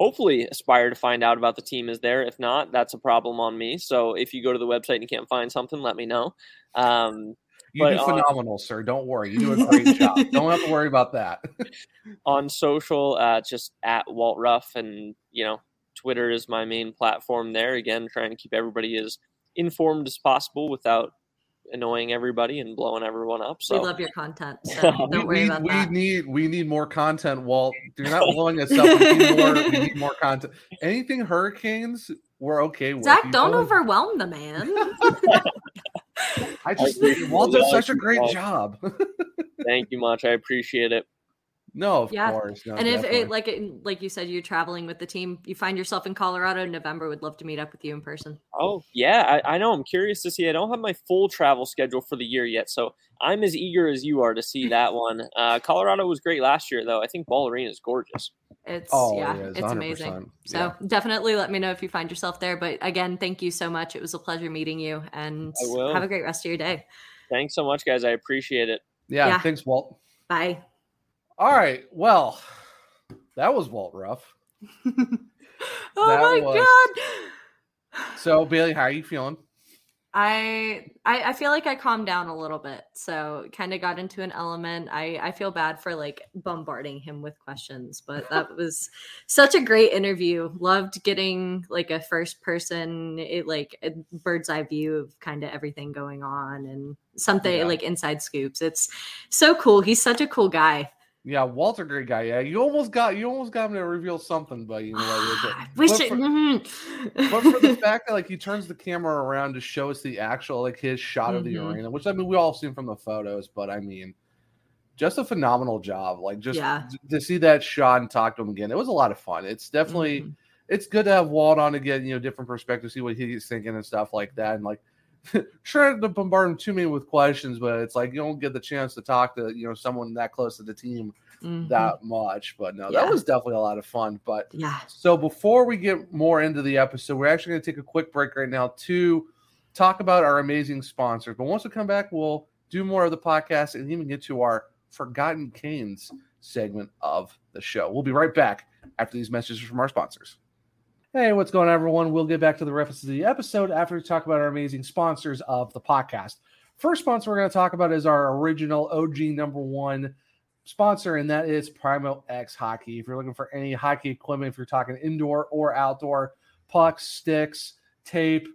Hopefully aspire to find out about the team is there. If not, that's a problem on me. So if you go to the website and you can't find something, let me know. Um, You do on- phenomenal, sir. Don't worry. You do a great job. Don't have to worry about that. on social, uh, just at Walt Ruff, and you know, Twitter is my main platform there. Again, trying to keep everybody as informed as possible without annoying everybody and blowing everyone up. So We love your content, so we, don't worry we- about we that. need we need more content, Walt. You're not blowing us up. We need more, we need more content. Anything hurricanes, we're okay with. Zach, You don't know, overwhelm the man. I just agree. Walt does such a great Walt. job. thank you much. I appreciate it. No, of yeah, course. No, and if it, like it, like you said, you're traveling with the team, you find yourself in Colorado in November. Would love to meet up with you in person. Oh yeah, I, I know. I'm curious to see. I don't have my full travel schedule for the year yet, so I'm as eager as you are to see that one. Uh, Colorado was great last year, though. I think Ball Arena is gorgeous. It's Oh, yeah, it is, it's amazing. 100%. So Yeah. definitely let me know if you find yourself there. But again, thank you so much. It was a pleasure meeting you, and have a great rest of your day. Thanks so much, guys. I appreciate it. yeah, yeah. thanks, Walt. Bye. All right. Well, that was Walt Ruff. Oh my was- god. So Bailey, how are you feeling? I, I I feel like I calmed down a little bit. So kind of got into an element. I I feel bad for like bombarding him with questions, but that was such a great interview. Loved getting like a first person it like a bird's eye view of kind of everything going on and something Yeah. like inside scoops. It's so cool. He's such a cool guy. Yeah, Walter great guy. Yeah, you almost got you almost got him to reveal something, but you know wish but it, for- mhm. but for the fact that like he turns the camera around to show us the actual like his shot of the Mhm. arena, which I mean we all seen from the photos, but I mean just a phenomenal job. Like just Yeah. to see that shot and talk to him again, it was a lot of fun. It's definitely Mhm. it's good to have Walt on again, you know, different perspectives, see what he's thinking and stuff like that. And like trying to bombard him too many with questions, but it's like you don't get the chance to talk to you know someone that close to the team Mhm. that much. But no, Yeah. that was definitely a lot of fun. But yeah. so before we get more into the episode, we're actually going to take a quick break right now to talk about our amazing sponsors. But once we come back, we'll do more of the podcast and even get to our Forgotten Canes segment of the show. We'll be right back after these messages from our sponsors. Hey, what's going on, everyone? We'll get back to the references of the episode after we talk about our amazing sponsors of the podcast. First sponsor we're going to talk about is our original OG number one sponsor, and that is Primo X Hockey. If you're looking for any hockey equipment, if you're talking indoor or outdoor, pucks, sticks, tape,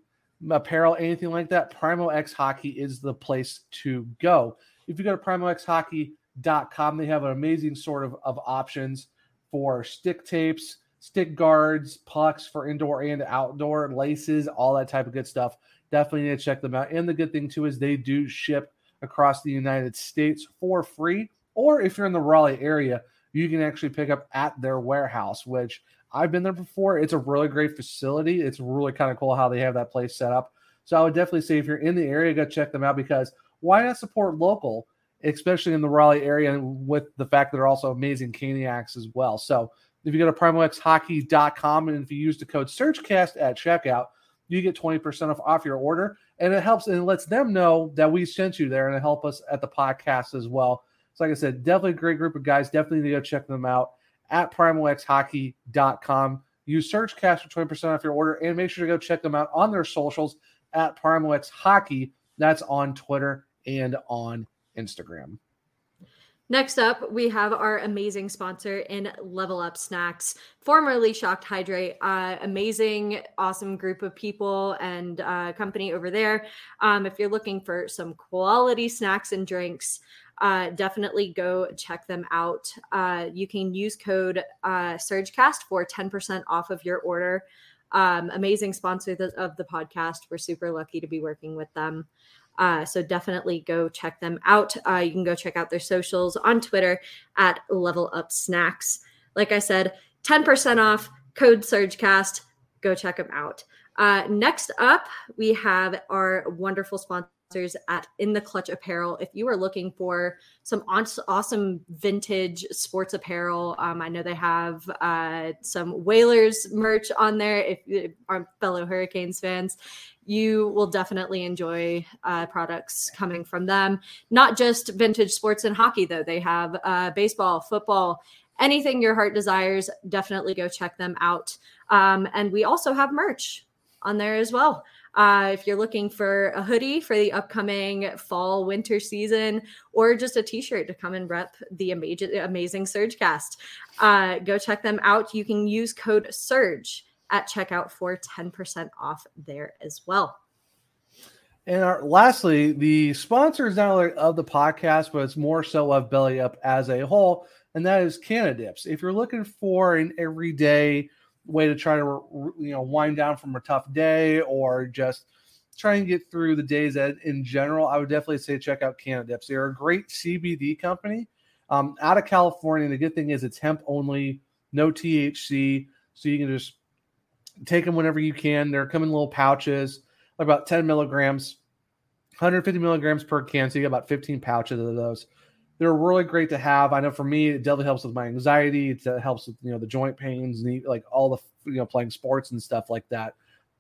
apparel, anything like that, Primo X Hockey is the place to go. If you go to primoxhockey.com, they have an amazing sort of, of options for stick tapes, stick guards, pucks for indoor and outdoor, laces, all that type of good stuff. Definitely need to check them out. And the good thing too is they do ship across the United States for free. Or if you're in the Raleigh area, you can actually pick up at their warehouse, which I've been there before. It's a really great facility. It's really kind of cool how they have that place set up. So I would definitely say if you're in the area, go check them out because why not support local, especially in the Raleigh area, with the fact that they're also amazing caniacs as well. So if you go to primoxhockey.com and if you use the code SurgeCast at checkout, you get 20% off, off your order. And it helps and it lets them know that we sent you there and it help us at the podcast as well. So like I said, definitely a great group of guys. Definitely need to go check them out at primoxhockey.com. Use SurgeCast for 20% off your order and make sure to go check them out on their socials at Primo X Hockey. That's on Twitter and on Instagram. Next up, we have our amazing sponsor in Level Up Snacks, formerly Shocked Hydrate. Uh, amazing, awesome group of people and uh, company over there. Um, if you're looking for some quality snacks and drinks, uh, definitely go check them out. Uh, you can use code uh, SurgeCast for 10% off of your order. Um, amazing sponsor of the podcast. We're super lucky to be working with them. Uh, so definitely go check them out. Uh, you can go check out their socials on Twitter at Level Up Snacks. Like I said, 10% off, code SurgeCast. Go check them out. Uh, next up, we have our wonderful sponsors at In the Clutch Apparel. If you are looking for some awesome vintage sports apparel, um, I know they have uh, some Whalers merch on there. If, if our fellow Hurricanes fans, you will definitely enjoy uh, products coming from them. Not just vintage sports and hockey, though. They have uh, baseball, football, anything your heart desires. Definitely go check them out. Um, and we also have merch on there as well. Uh, if you're looking for a hoodie for the upcoming fall winter season, or just a t-shirt to come and rep the amazing amazing Surgecast, uh, go check them out. You can use code Surge at checkout for 10% off there as well. And our, lastly, the sponsor is not only of the podcast, but it's more so of Belly Up as a whole, and that is Cannadips. If you're looking for an everyday way to try to you know wind down from a tough day or just try and get through the days in general, I would definitely say check out Cannadips. They're a great CBD company um, out of California. The good thing is it's hemp only, no THC, so you can just take them whenever you can. They're coming in little pouches, about 10 milligrams, 150 milligrams per can. So you get about 15 pouches of those they're really great to have. I know for me, it definitely helps with my anxiety. It helps with you know the joint pains, and like all the you know playing sports and stuff like that.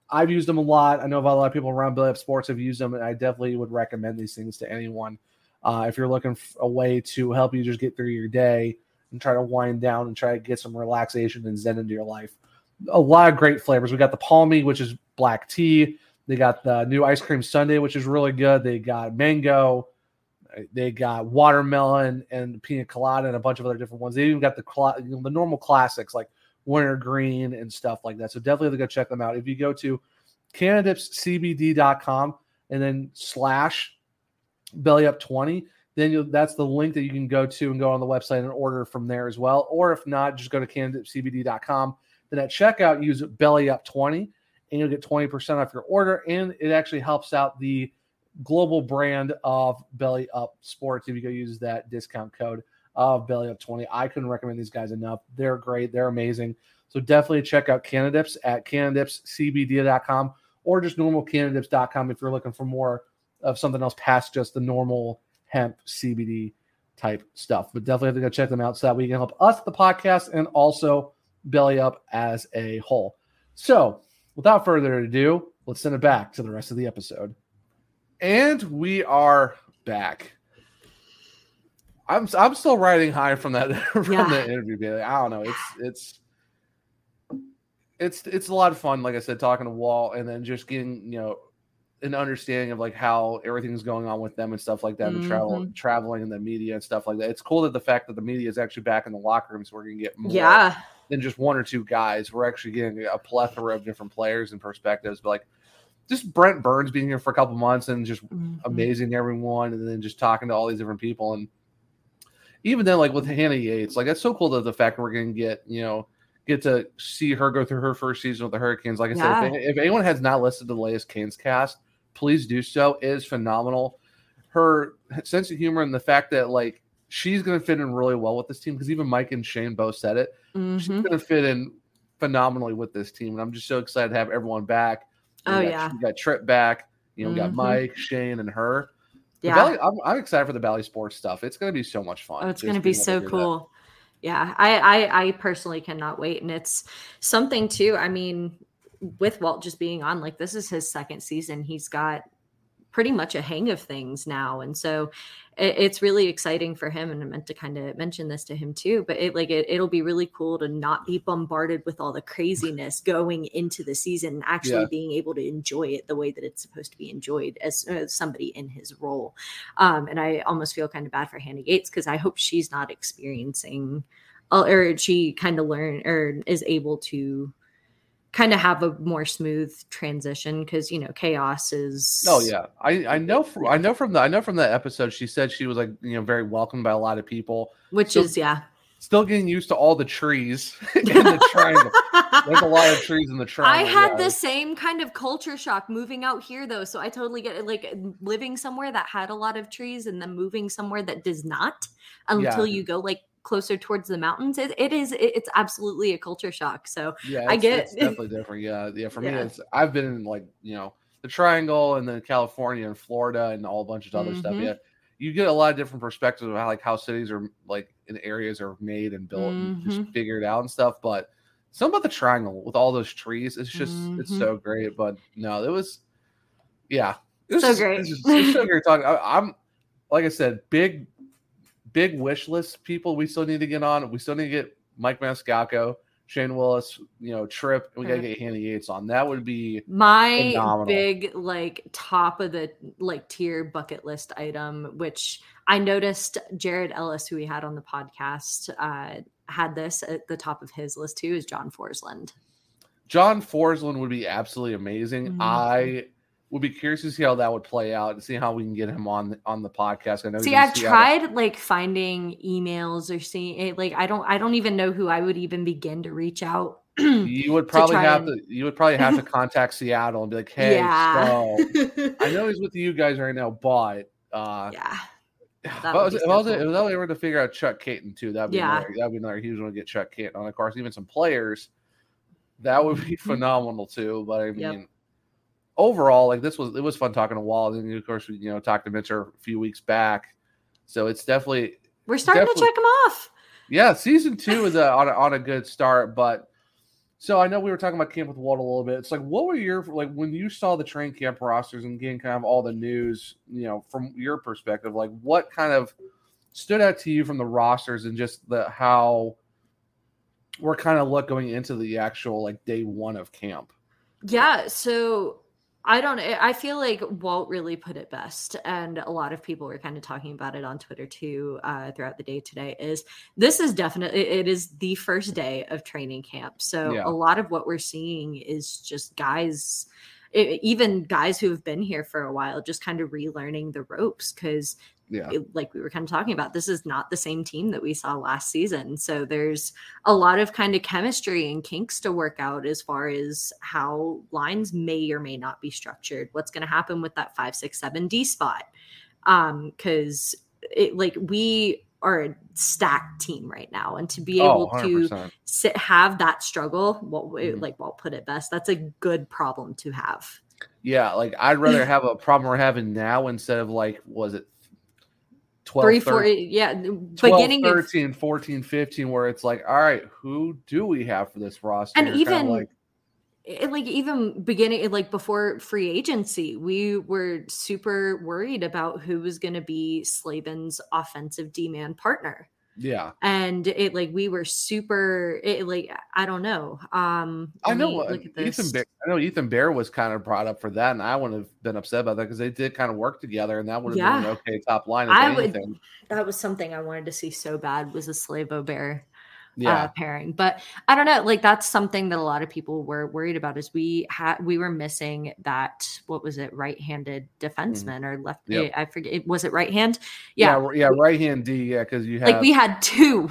I've used them a lot. I know a lot of people around Belly Up Sports have used them, and I definitely would recommend these things to anyone uh, if you're looking for a way to help you just get through your day and try to wind down and try to get some relaxation and zen into your life. A lot of great flavors. We got the palmy, which is black tea. They got the new ice cream sundae, which is really good. They got mango. They got watermelon and pina colada and a bunch of other different ones. They even got the you know, the normal classics like wintergreen and stuff like that. So definitely go check them out. If you go to cannadipscbd.com and then slash belly up 20, then you'll, that's the link that you can go to and go on the website and order from there as well. Or if not, just go to cannadipscbd.com. Then at checkout, use belly up 20 and you'll get 20% off your order. And it actually helps out the global brand of Belly Up Sports. If you go use that discount code of Belly Up 20, I couldn't recommend these guys enough. They're great, they're amazing. So definitely check out Cannadips at cannadipscbd.com or just normal cannadips.com if you're looking for more of something else past just the normal hemp CBD type stuff. But definitely have to go check them out so that we can help us, the podcast, and also Belly Up as a whole. So without further ado, let's send it back to the rest of the episode. And we are back. I'm I'm still riding high from that from yeah. the interview. Bailey. I don't know. It's it's it's it's a lot of fun. Like I said, talking to Walt and then just getting you know an understanding of like how everything's going on with them and stuff like that, mm-hmm. and travel traveling and the media and stuff like that. It's cool that the fact that the media is actually back in the locker rooms, so we're gonna get more yeah. Than just one or two guys. We're actually getting a plethora of different players and perspectives. But like just Brent Burns being here for a couple months and just mm-hmm. amazing everyone, and then just talking to all these different people, and even then, like with Hannah Yates, like that's so cool that the fact that we're gonna get you know get to see her go through her first season with the Hurricanes. Like I yeah. said, if, if, anyone has not listened to the latest Canes cast, please do so. It is phenomenal. Her sense of humor and the fact that like she's going to fit in really well with this team because even Mike and Shane both said it. Mm-hmm. She's going to fit in phenomenally with this team, and I'm just so excited to have everyone back. Oh got, yeah, we got Tripp back. You know, we got mm-hmm. Mike, Shane, and her. Yeah, I'm, I'm, excited for the Bally Sports stuff. It's going to be so much fun. Oh, it's going to be so cool. That. Yeah, I, I I personally cannot wait, and it's something too. I mean, with Walt just being on, like this is his second season. He's got pretty much a hang of things now and so it, it's really exciting for him and i meant to kind of mention this to him too but it like it, it'll be really cool to not be bombarded with all the craziness going into the season and actually yeah. being able to enjoy it the way that it's supposed to be enjoyed as, as somebody in his role um, and i almost feel kind of bad for Hannah Yates because i hope she's not experiencing or she kind of learn or is able to kind of have a more smooth transition because you know chaos is oh yeah. I i know from i know from the i know from that episode she said she was like you know very welcomed by a lot of people. Which is yeah. still getting used to all the trees in the triangle. There's a lot of trees in the triangle i had yeah. the same kind of culture shock moving out here though so i totally get it like living somewhere that had a lot of trees and then moving somewhere that does not until yeah. you go like closer towards the mountains, it, it is it, it's absolutely a culture shock. So Yeah, I get it's definitely different. Yeah, yeah. For me, it's I've been in like you know the Triangle and then California and Florida and all a bunch of other stuff. Mhm. Yeah, you get a lot of different perspectives of how like how cities are like in areas are made and built and just Mhm. figured out and stuff. But some about the Triangle with all those trees, it's just it's Mhm. so great. But no, it was yeah, it was So just- great. It's, just, it's so great talking. I, I'm like I said, big big wish list people we still need to get on. We still need to get Mike Maniscalco, Shane Willis, you know, Tripp, we gotta get Hannah Yates on. That would be my phenomenal. big like top of the like tier bucket list item which i noticed jared ellis who we had on the podcast uh had this at the top of his list too is John Forslund John Forslund would be absolutely amazing. Mhm. I would be curious to see how that would play out and see how we can get him on on the podcast. I know see i've tried like finding emails or seeing it like i don't i don't even know who i would even begin to reach out You would probably try have and- to. You would probably have to contact Seattle and be like, "Hey, Yeah. so I know he's with you guys right now, but uh, yeah if that was, if I was, if I was able to figure out Chuck Kaiton too, that'd be Yeah. another, that'd be another huge one to get Chuck Kaiton on. Of course, even some players, that would be Mhm. phenomenal too. But I mean, Yep. Overall, like this was it was fun talking to Walt, and of course we you know talked to Mitchell a few weeks back, so it's definitely we're starting definitely- to check him off yeah, season two is a, on, a, on a good start, but so I know we were talking about camp with Walt a little bit. It's like, what were your like when you saw the train camp rosters and getting kind of all the news, you know, from your perspective, like what kind of stood out to you from the rosters and just the how we're kind of look going into the actual like day one of camp. Yeah, so I don't I feel like Walt really put it best and a lot of people were kind of talking about it on Twitter too uh, throughout the day today is this is definitely it is the first day of training camp. So Yeah. a lot of what we're seeing is just guys e- even guys who have been here for a while just kind of relearning the ropes cuz Yeah. it- like we were kind of talking about, this is not the same team that we saw last season. So there's a lot of kind of chemistry and kinks to work out as far as how lines may or may not be structured. What's going to happen with that five, six, seven D spot? Um, because it like we are a stacked team right now, and to be Oh, able to sit, have that struggle, what Mhm. like Walt put it best, that's a good problem to have. Yeah, like I'd rather have a problem we're having now instead of like was it 12 Three, four, 13 yeah, 12, beginning of 14, 15, where it's like, all right, who do we have for this roster? and You're even like, it, like even beginning like before free agency we were super worried about who was going to be Slavin's offensive D-man partner yeah, and it like we were super it, like i don't know um I know. uh, look at this Ethan Bear, I know Ethan Bear was kind of brought up for that, and I wouldn't have been upset about that because they did kind of work together, and that would have been Yeah. an okay top line. I would that was something i wanted to see so bad was a slavo bear Yeah. uh, pairing but i don't know like that's something that a lot of people were worried about is we had we were missing that what was it right-handed defenseman or left Mm-hmm. Yep. i forget was it right hand yeah, yeah yeah, right hand D, yeah, because you have like we had two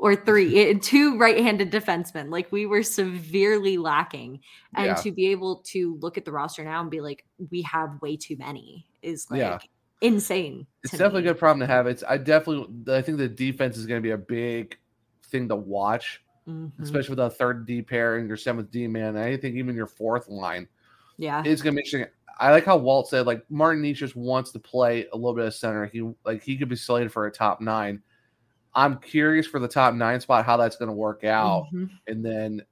or three eh, two right-handed defensemen like we were severely lacking and Yeah. to be able to look at the roster now and be like we have way too many is like Yeah. insane it's definitely me. a good problem to have. It's I definitely I think the defense is going to be a big thing to watch, Mhm. especially with a third D pair and your seventh D man. And I think even your fourth line. yeah it's gonna be interesting. I like how Walt said like Martin just wants to play a little bit of center. He like he could be slated for a top nine. I'm curious for the top nine spot how that's gonna work out. Mhm. And then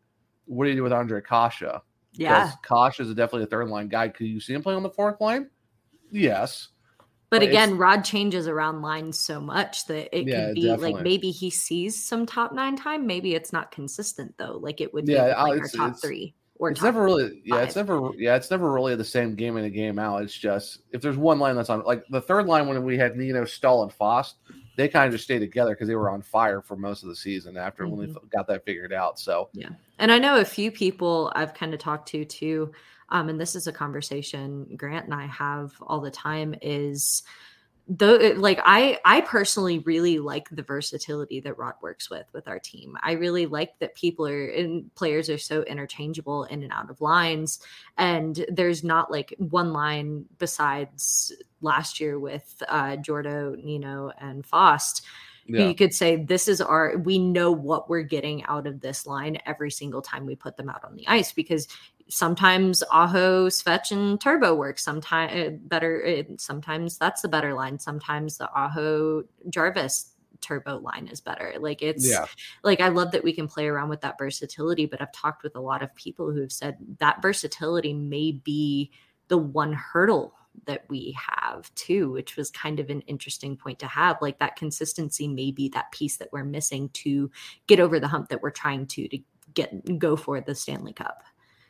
what do you do with Ondrej Kase? Yeah. Kase is definitely a third line guy. Could you see him play on the fourth line? Yes. But again, Rod changes around lines so much that it Yeah, could be definitely. like maybe he sees some top nine time. Maybe it's not consistent though. Like it would be Yeah, like our top three or it's top never really yeah it's never yeah it's never really the same game in a game out it's just if there's one line that's on like the third line when we had nino Staal and Fast, they kind of just stayed together because they were on fire for most of the season after when they Mhm. f- got that figured out so Yeah. And I know a few people I've kind of talked to too. Um, and this is a conversation Grant and I have all the time is though like I I personally really like the versatility that Rod works with with our team. I really like that people are and players are so interchangeable in and out of lines and there's not like one line besides last year with uh Jordo, Nino and Fast Yeah. you could say this is our we know what we're getting out of this line every single time we put them out on the ice because sometimes Aho, Svech, and Turbo work. Sometimes better. uh, Sometimes that's the better line. Sometimes the Aho Jarvis Turbo line is better. Like it's Yeah. like I love that we can play around with that versatility. But I've talked with a lot of people who have said that versatility may be the one hurdle that we have too, which was kind of an interesting point to have. Like that consistency may be that piece that we're missing to get over the hump that we're trying to to get go for the Stanley Cup.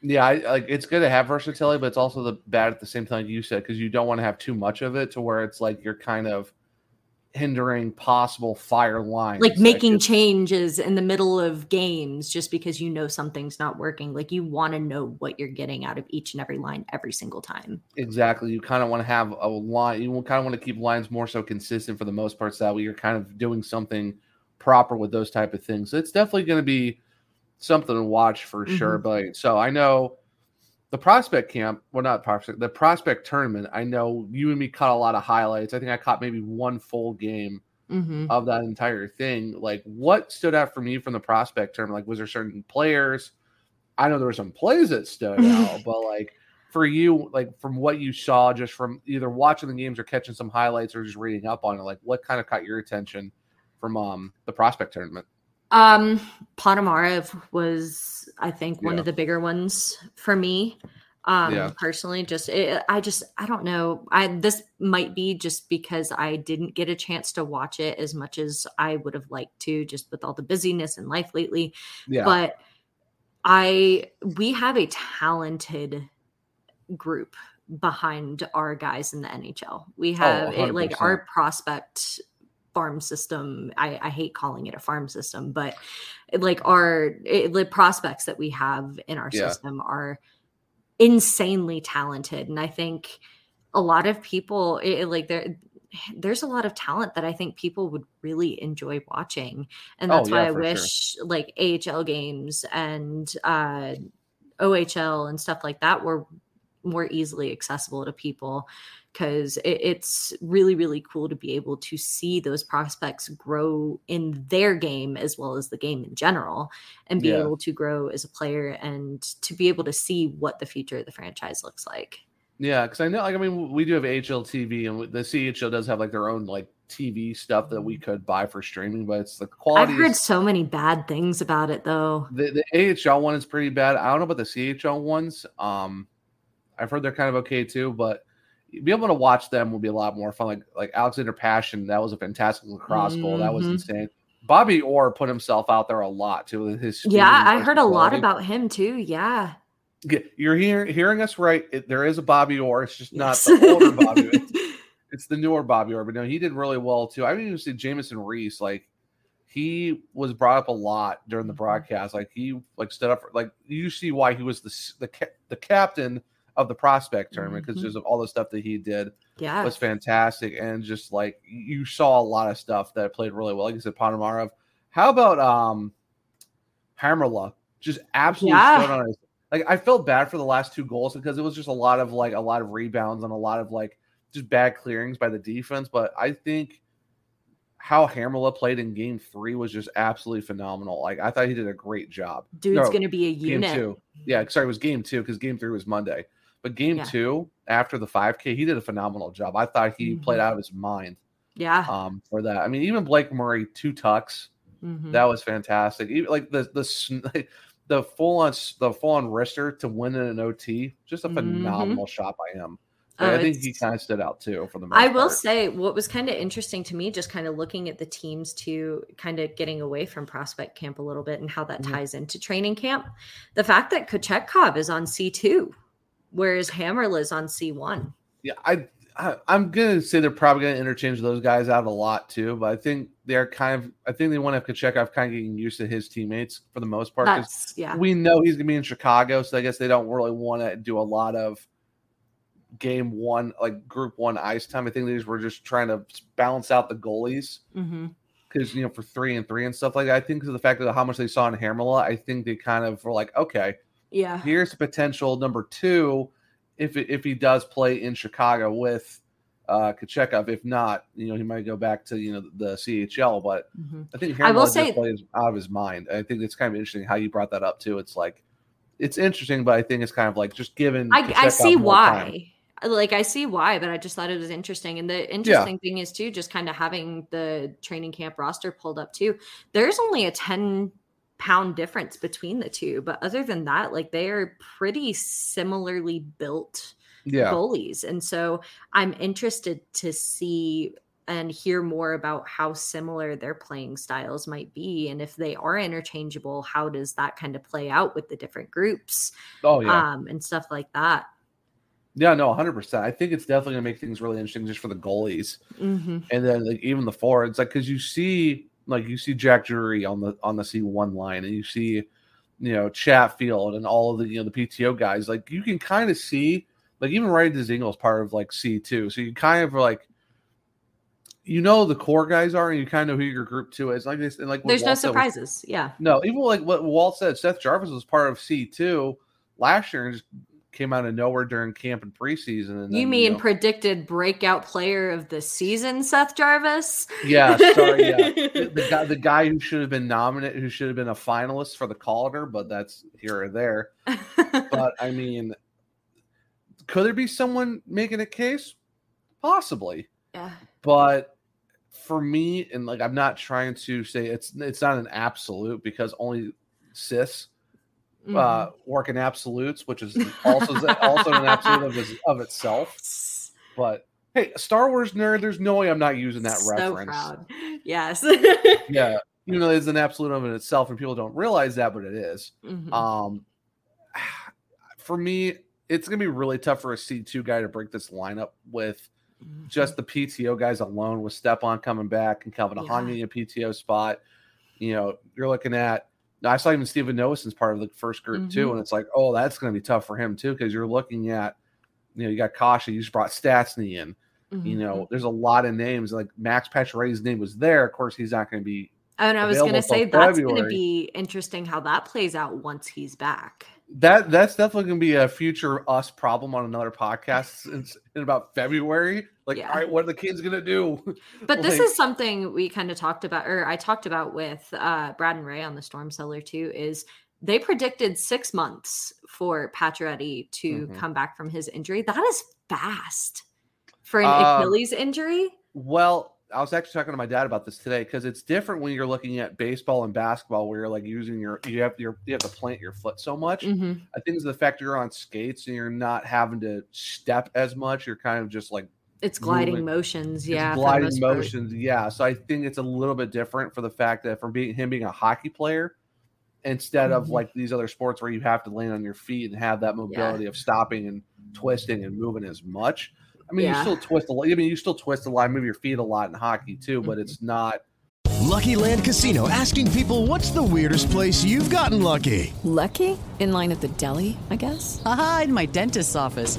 Yeah, I, like it's good to have versatility, but it's also the bad at the same time. You said, because you don't want to have too much of it to where it's like you're kind of hindering possible fire lines. like making changes in the middle of games just because you know something's not working. Like you want to know what you're getting out of each and every line every single time. exactly. You kind of want to have a line. You kind of want to keep lines more so consistent for the most part, so that way you're kind of doing something proper with those type of things. So it's definitely going to be something to watch for sure. Mhm. But so I know the prospect camp, well, not prospect, the prospect tournament. I know you and me caught a lot of highlights. I think I caught maybe one full game Mm-hmm. of that entire thing. Like, what stood out for me from the prospect tournament? Like, was there certain players? I know there were some plays that stood out, but like for you, like from what you saw, just from either watching the games or catching some highlights or just reading up on it, like what kind of caught your attention from um the prospect tournament? Um, Ponomarev was, I think, one Yeah. of the bigger ones for me. Um, Yeah. personally, just it, I just I don't know. I this might be just because I didn't get a chance to watch it as much as I would have liked to, just with all the busyness in life lately. Yeah. But I we have a talented group behind our guys in the NHL. We Oh, have it, like our prospect farm system. I, I hate calling it a farm system, but like our it, the prospects that we have in our Yeah. system are insanely talented, and I think a lot of people it, like there there's a lot of talent that I think people would really enjoy watching. And Oh, that's why I for sure. wish like AHL games and uh OHL and stuff like that were more easily accessible to people because it, it's really really cool to be able to see those prospects grow in their game as well as the game in general and be Yeah. able to grow as a player and to be able to see what the future of the franchise looks like Yeah, because I know, like, I mean, we do have AHL TV, and the CHL does have like their own like TV stuff that we could buy for streaming, but it's the quality. i've heard so many bad things about it though The, the AHL one is pretty bad. I don't know about the CHL ones. Um, I've heard they're kind of okay too, but be able to watch them will be a lot more fun. Like like Alexander Pashin, that was a fantastic lacrosse goal. That was Mhm. insane. Bobby Orr put himself out there a lot too with his. yeah i heard a lot about him too yeah You're hearing hearing us right. It, there is a Bobby Orr. It's just Yes. not the older Bobby. It's, it's the newer Bobby Orr. But no, he did really well too. I mean, you see Jamieson Rees, like he was brought up a lot during the Mm-hmm. broadcast. Like he like stood up for like you see why he was the the the captain of the prospect tournament because Mhm. just of all the stuff that he did yeah was fantastic and just like you saw a lot of stuff that played really well. Like you said, Ponomarev. How about um Hamrla? Just absolutely Yeah. like I felt bad for the last two goals because it was just a lot of like a lot of rebounds and a lot of like just bad clearings by the defense. But I think how Hamrla played in game three was just absolutely phenomenal. Like I thought he did a great job. dude's No, gonna be a game unit two. Yeah, sorry, it was game two because game three was Monday. But game Yeah. two, after the 5K, he did a phenomenal job. I thought he played Mhm. out of his mind yeah um, for that. I mean, even Blake Murray, two tucks, Mhm. that was fantastic. Even like the the the full on the full on wrister to win in an OT, just a Mhm. phenomenal shot by him. Oh, I think he kind of stood out too for the I will part. say what was kind of interesting to me, just kind of looking at the teams to kind of getting away from prospect camp a little bit and how that Mhm. ties into training camp. The fact that Kochetkov is on C two, whereas Hamrla is on C one. Yeah, I, I I'm gonna say they're probably gonna interchange those guys out a lot too, but I think they're kind of I think they want to have Kochetkov kind of getting used to his teammates for the most part. That's yeah. we know he's gonna be in Chicago, so I guess they don't really want to do a lot of game one, like group one ice time. I think they just were just trying to balance out the goalies Mm-hmm. because you know for three and three and stuff like that. I think because of the fact of how much they saw in Hamrla, I think they kind of were like, okay, Yeah. here's potential number two if if he does play in Chicago with uh, Kochetkov. If not, you know, he might go back to you know the CHL. But Mhm. I think I will say- plays out of his mind. I think it's kind of interesting how you brought that up too. It's like it's interesting, but I think it's kind of like just given. I, I see more time. why. Like I see why, but I just thought it was interesting. And the interesting thing is too, just kind of having the training camp roster pulled up too. There's only a 10 pound difference between the two. But other than that, like they are pretty similarly built Yeah. goalies. And so I'm interested to see and hear more about how similar their playing styles might be. And if they are interchangeable, how does that kind of play out with the different groups? Oh yeah. Um, and stuff like that. Yeah, no, 100%. I think it's definitely going to make things really interesting just for the goalies. Mhm. And then like even the forwards like cuz you see like you see Jack Drury on the on the C1 line and you see you know Chatfield and all of the you know the PTO guys like you can kind of see like even Ryan Dzingel is part of like C2. So you kind of like you know the core guys are and you kind of know who your group 2 is like this and like There's no Walt with- surprises. Yeah. no, even like what Walt said, Seth Jarvis was part of C2 last year and just came out of nowhere during camp and preseason. And You then, mean know- predicted breakout player of the season, Seth Jarvis? Yeah, sorry, yeah. the, the guy, the guy who should have been nominated, who should have been a finalist for the Calder, but that's here or there. but I mean, could there be someone making a case? Possibly, Yeah. but for me, and like I'm not trying to say it's it's not an absolute because only Sith Mm-hmm. uh, work in absolutes, which is also also an absolute of, of itself. But hey, Star Wars nerd, there's no way I'm not using that so reference. proud. Yes. yeah, you know, it's an absolute of it itself, and people don't realize that, but it is. Mhm. Um, for me, it's gonna be really tough for a C two guy to break this lineup with Mm-hmm. just the PTO guys alone. With Stepan coming back and Calvin Yeah. Ahang in a PTO spot, you know, you're looking at. I saw even Stefan Noesen's part of the first group too, Mhm. and it's like, oh, that's going to be tough for him too because you're looking at, you know, you got Kase, you just brought Stastny in. You Mhm. know, there's a lot of names like Max Pacioretty's name was there. Of course, he's not going to be And I was going to say that's going to be interesting how that plays out once he's back. That that's definitely going to be a future us problem on another podcast in, in about February. Like, Yeah. all right, what are the kids going to do? But this is something we kind of talked about, or I talked about with uh, Brad and Ray on the Storm Cellar too. Is they predicted six months for Pacioretty to Mhm. come back from his injury. That is fast for an Um, Achilles injury. Well, I was actually talking to my dad about this today because it's different when you're looking at baseball and basketball, where you're like using your you have your you have to plant your foot so much. Mhm. I think it's the fact you're on skates and you're not having to step as much. You're kind of just like It's gliding moving- motions, yeah, the gliding most part. motions. Yeah, so I think it's a little bit different for the fact that from being him being a hockey player instead of Mhm. like these other sports where you have to land on your feet and have that mobility of stopping and twisting and moving as much. I mean, Yeah. you still twist a lot. I mean, you still twist a lot, move your feet a lot in hockey too, but mm-hmm. it's not. Lucky Land Casino asking people what's the weirdest place you've gotten lucky? Lucky? In line at the deli, I guess? Haha, in my dentist's office.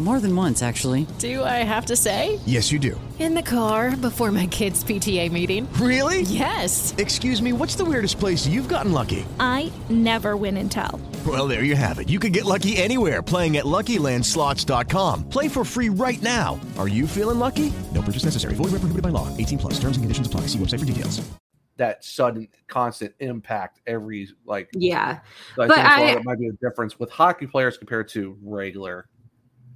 More than once, actually. Do I have to say? Yes, you do. In the car before my kids' PTA meeting. Really? Yes. Excuse me, what's the weirdest place you've gotten lucky? I never win and tell. Well, there you have it. You can get lucky anywhere playing at LuckyLandSlots.com. Play for free right now. Are you feeling lucky? No purchase necessary. Void where prohibited by law. 18 plus. Terms and conditions apply. See website for details. that sudden constant impact every like Yeah. So I But think I- that might be a difference with hockey players compared to regular.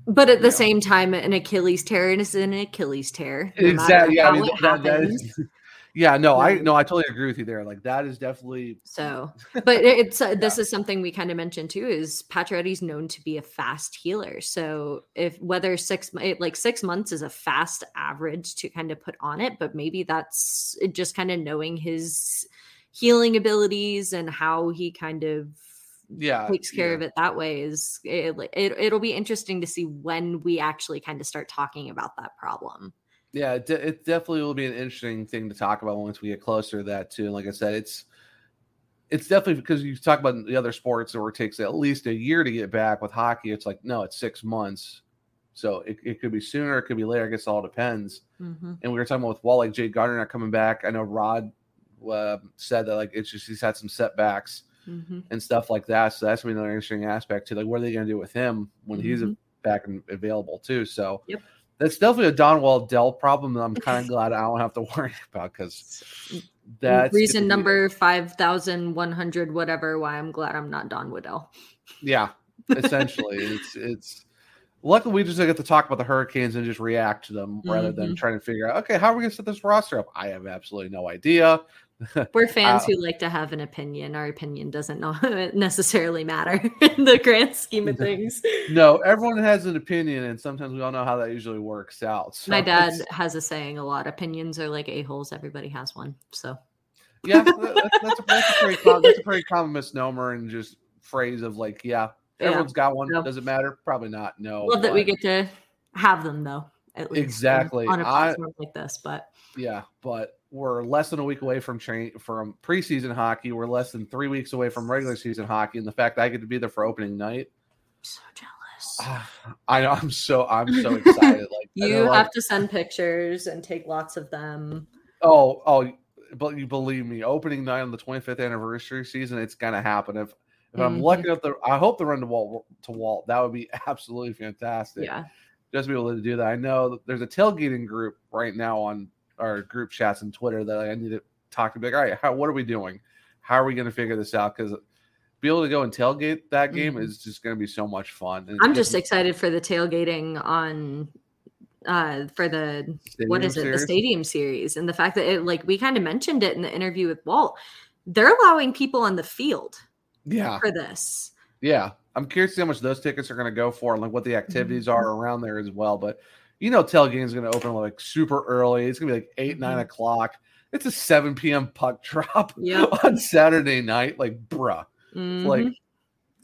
But at the same time, an Achilles tear is an Achilles tear. no Exactly. Yeah, I mean, that, that is, yeah, no, I no, I totally agree with you there. Like that is definitely So, but it's uh, this is something we kind of mentioned too. Is Pacioretty's known to be a fast healer. So if whether six like six months is a fast average to kind of put on it, but maybe that's just kind of knowing his healing abilities and how he kind of yeah, takes care yeah. of it that way is it, it, it'll be interesting to see when we actually kind of start talking about that problem. Yeah, it, de- it definitely will be an interesting thing to talk about once we get closer to that too. And like I said, it's it's definitely because you talk about the other sports where it takes at least a year to get back. With hockey, it's like no, it's six months. So it, it could be sooner, it could be later. I guess it all depends. Mm-hmm. And we were talking about with Walt, like Jay Gardiner not coming back. I know Rod uh, said that like it's just he's had some setbacks Mm-hmm. and stuff like that. So that's another interesting aspect to like what are they gonna do with him when he's Mhm. back and available too. So Yep. that's definitely a Don Waddell problem that I'm kind of glad I don't have to worry about because that's reason number 5100 whatever why i'm glad i'm not don Waddell. yeah, essentially it's it's luckily we just get to talk about the hurricanes and just react to them rather than Mhm. trying to figure out okay how are we gonna set this roster up. I have absolutely no idea. we're fans Uh, who like to have an opinion our opinion doesn't necessarily matter in the grand scheme of things no, everyone has an opinion, and sometimes we all know how that usually works out. So my dad has a saying a lot opinions are like a-holes everybody has one so yeah, that's, that's, a, that's, a pretty that's a pretty common misnomer and just phrase of like, yeah, Yeah. everyone's got one. No. Does it matter? Probably not. No. love that we get to have them though at least Exactly. on a I- platform like this but Yeah, but we're less than a week away from train from preseason hockey. We're less than three weeks away from regular season hockey, and the fact that I get to be there for opening night, I'm so jealous I know I'm so I'm so excited. Like you know, like, have to send pictures and take lots of them Oh, oh, but you believe me, opening night on the 25th anniversary season, it's gonna happen. If if I'm Mhm. lucky enough to, I hope to run to Walt to Walt. That would be absolutely fantastic. yeah just be able to do that. I know there's a tailgating group right now on our group chats and Twitter that I need to talk to. Be like, all right, how, what are we doing? How are we going to figure this out? Because be able to go and tailgate that game Mhm. is just going to be so much fun. And I'm just excited for the tailgating on uh for the what Stadium is it series? the stadium series and the fact that it like we kind of mentioned it in the interview with Walt they're allowing people on the field yeah, for this yeah. I'm curious how much those tickets are going to go for and like what the activities Mm-hmm. are around there as well. But you know, tailgating is going to open like super early. It's going to be like 8 nine Mhm. o'clock. It's a 7 p.m. puck drop Yep. on Saturday night. Like, bruh. Like Mhm.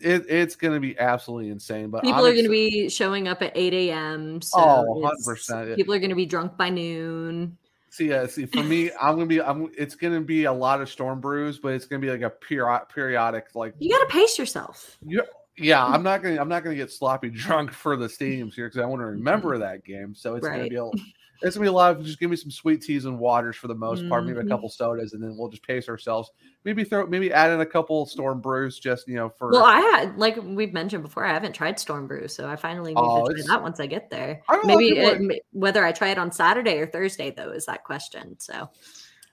it, it's going to be absolutely insane. But people are going to be showing up at 8 a.m so Oh, 100%, people are going to be drunk by noon see. Uh, see, for me, I'm gonna be. I'm. It's gonna be a lot of storm brews, but it's gonna be like a period, periodic. Like, you got to pace yourself yeah, yeah. I'm not gonna. I'm not gonna get sloppy drunk for the stadiums here because I want to remember that game. So it's gonna be. A, it's gonna be a lot of just give me some sweet teas and waters for the most part. Maybe a Mhm. couple sodas, and then we'll just pace ourselves. Maybe throw. Maybe add in a couple storm brews, just you know for. well i had like we've mentioned before i haven't tried storm brew so i finally need Oh, to try that once i get there I don't maybe it, m- whether i try it on saturday or thursday though is that question so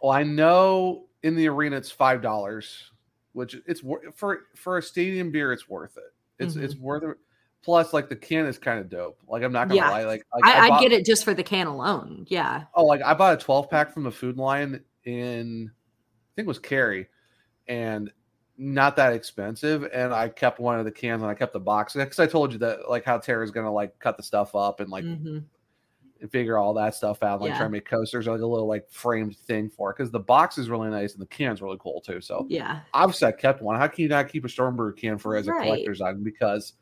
Well, I know in the arena it's five dollars, which it's for for a stadium beer. It's worth it. It's it's worth it. Plus, like the can is kind of dope. Like I'm not gonna Yeah. lie. Like, like I, I, bought- get it just for the can alone. Yeah. Oh, like I bought a 12 pack from the Food Lion in, I think it was Cary, and not that expensive. And I kept one of the cans and I kept the box because I told you that like how Tara's gonna like cut the stuff up and like Mhm. Figure all that stuff out, like Yeah. try to make coasters like a little like framed thing for it because the box is really nice and the can's really cool too. So Yeah. obviously I kept one. How can you not keep a Storm Brew can for as a collector's item? Because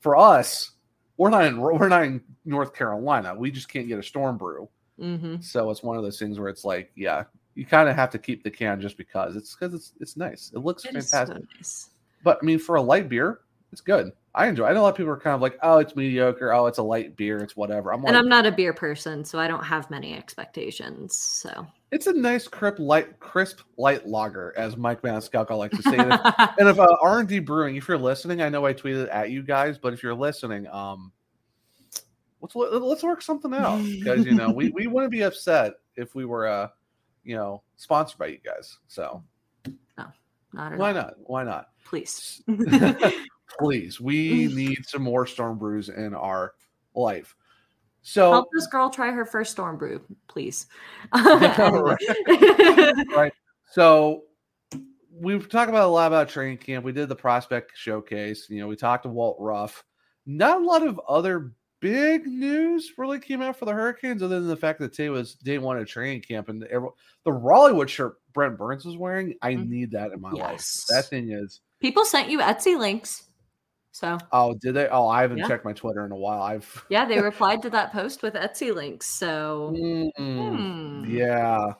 for us, we're not in we're not in North Carolina. We just can't get a Storm Brew. Mm-hmm. So it's one of those things where it's like, yeah, you kind of have to keep the can just because it's because it's it's nice. It looks It is so fantastic. nice. But I mean, for a light beer, it's good. I enjoy. I know a lot of people are kind of like, oh, it's mediocre. Oh, it's a light beer. It's whatever. I'm like, And I'm not a beer person, so I don't have many expectations. So it's a nice crisp light crisp light lager as mike maniscalco likes to say and if, and if uh, r&d brewing if you're listening i know i tweeted at you guys but if you're listening um let's let's work something out because you know we, we wouldn't be upset if we were uh you know sponsored by you guys so no, not at why all. not why not Please. please we need some more storm brews in our life so Help this girl try her first storm brew, please. right. right. So we've talked about a lot about training camp. We did the prospect showcase. You know, we talked to Walt Ruff. Not a lot of other big news really came out for the Hurricanes, other than the fact that today was day one of training camp, and the, the Raleighwood shirt Brent Burns was wearing. I mm-hmm. need that in my Yes. life. That thing is People sent you Etsy links. So Oh, did they? Oh, I haven't Yeah. checked my Twitter in a while. I've yeah, they replied to that post with Etsy links. So Mm, hmm. yeah,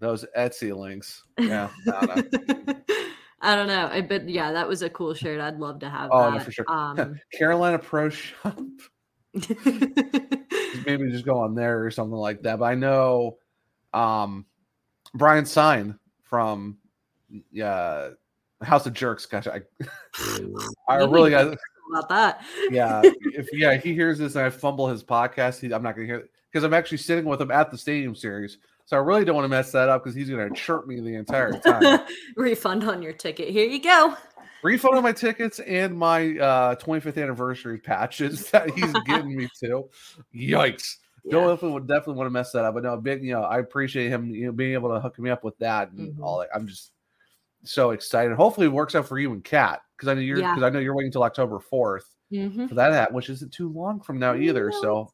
those Etsy links. Yeah, I don't know. I don't know. I- But yeah, that was a cool shirt. I'd love to have Oh, that. no, for sure. Um, Carolina Pro Shop. Maybe just go on there or something like that. But I know um Brian Sign from yeah House of Jerks. Gosh, I I really got about that. yeah. If yeah, he hears this and I fumble his podcast, he, I'm not gonna hear it because I'm actually sitting with him at the stadium series. So I really don't want to mess that up because he's gonna chirp me the entire time. Refund on your ticket. Here you go. refund on my tickets and my uh 25th anniversary patches that he's getting me to. Yikes. Don't definitely would definitely want to mess that up. But no, big, you know, I appreciate him, you know, being able to hook me up with that and Mm-hmm. all that. I'm just so excited. Hopefully it works out for you and Kat. Because I know you're Yeah. because I know you're waiting until October 4th Mhm. for that hat, which isn't too long from now either. so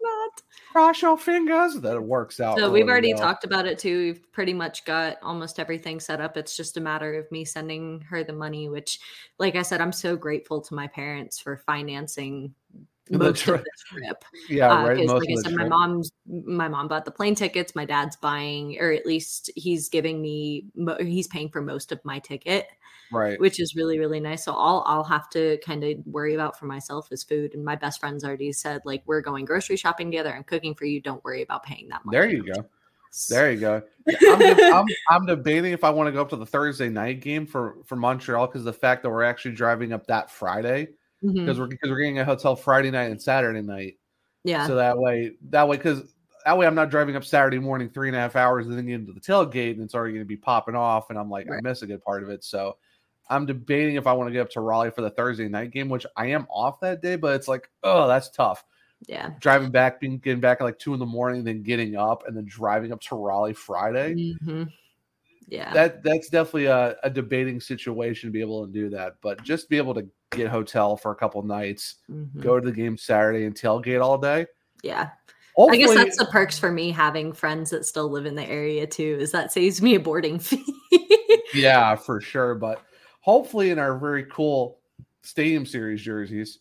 cross your fingers that it works out. So we've already well. talked about it too. We've pretty much got almost everything set up. It's just a matter of me sending her the money, which, like I said, I'm so grateful to my parents for financing most of this trip. Yeah, Uh, right, most like I said, my mom's my mom bought the plane tickets. My dad's buying, or at least he's giving me. He's paying for most of my ticket Right. which is really really nice so all i'll have to kind of worry about for myself is food and my best friends already said like we're going grocery shopping together i'm cooking for you don't worry about paying that money There you go. There you go. I'm, deb- I'm, I'm debating if I want to go up to the Thursday night game for for Montreal because the fact that we're actually driving up that Friday Because we're because we're getting a hotel Friday night and Saturday night. yeah So that way, that way, because that way I'm not driving up Saturday morning three and a half hours and then get into the tailgate and it's already going to be popping off and I'm like I Right. miss a good part of it. So I'm debating if I want to get up to Raleigh for the Thursday night game, which I am off that day, but it's like oh that's tough yeah driving back, being getting back at like two in the morning, then getting up and then driving up to Raleigh Friday. Mhm. Yeah That that's definitely a, a debating situation to be able to do that. But just be able to get hotel for a couple nights, Mhm. go to the game Saturday and tailgate all day. yeah i guess that's the perks for me having friends that still live in the area too is that saves me a boarding fee yeah, for sure. But hopefully, in our very cool Stadium Series jerseys,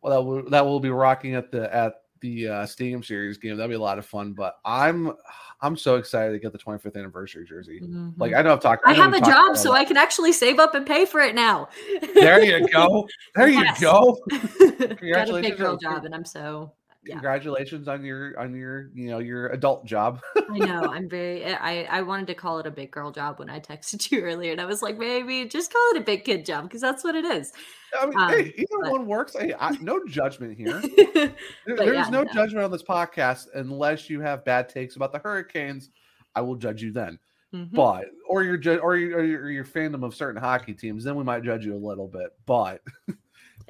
well, that will that will be rocking at the at the uh, Stadium Series game. That'll be a lot of fun. But I'm I'm so excited to get the 25th anniversary jersey. Like I know I've talked. i know have a job so i can actually save up and pay for it now There you go. There Yes. you go. got a big girl job and i'm so Congratulations on your on your you know your adult job. I know. I'm very. I I wanted to call it a big girl job when I texted you earlier, and I was like, maybe just call it a big kid job because that's what it is. I mean, Um, hey, either but- one works. Hey, I, no judgment here. There- there's yeah, no no. judgment on this podcast unless you have bad takes about the Hurricanes. I will judge you then. Mhm. But or your ju- or your, or your, or your fandom of certain hockey teams, then we might judge you a little bit. But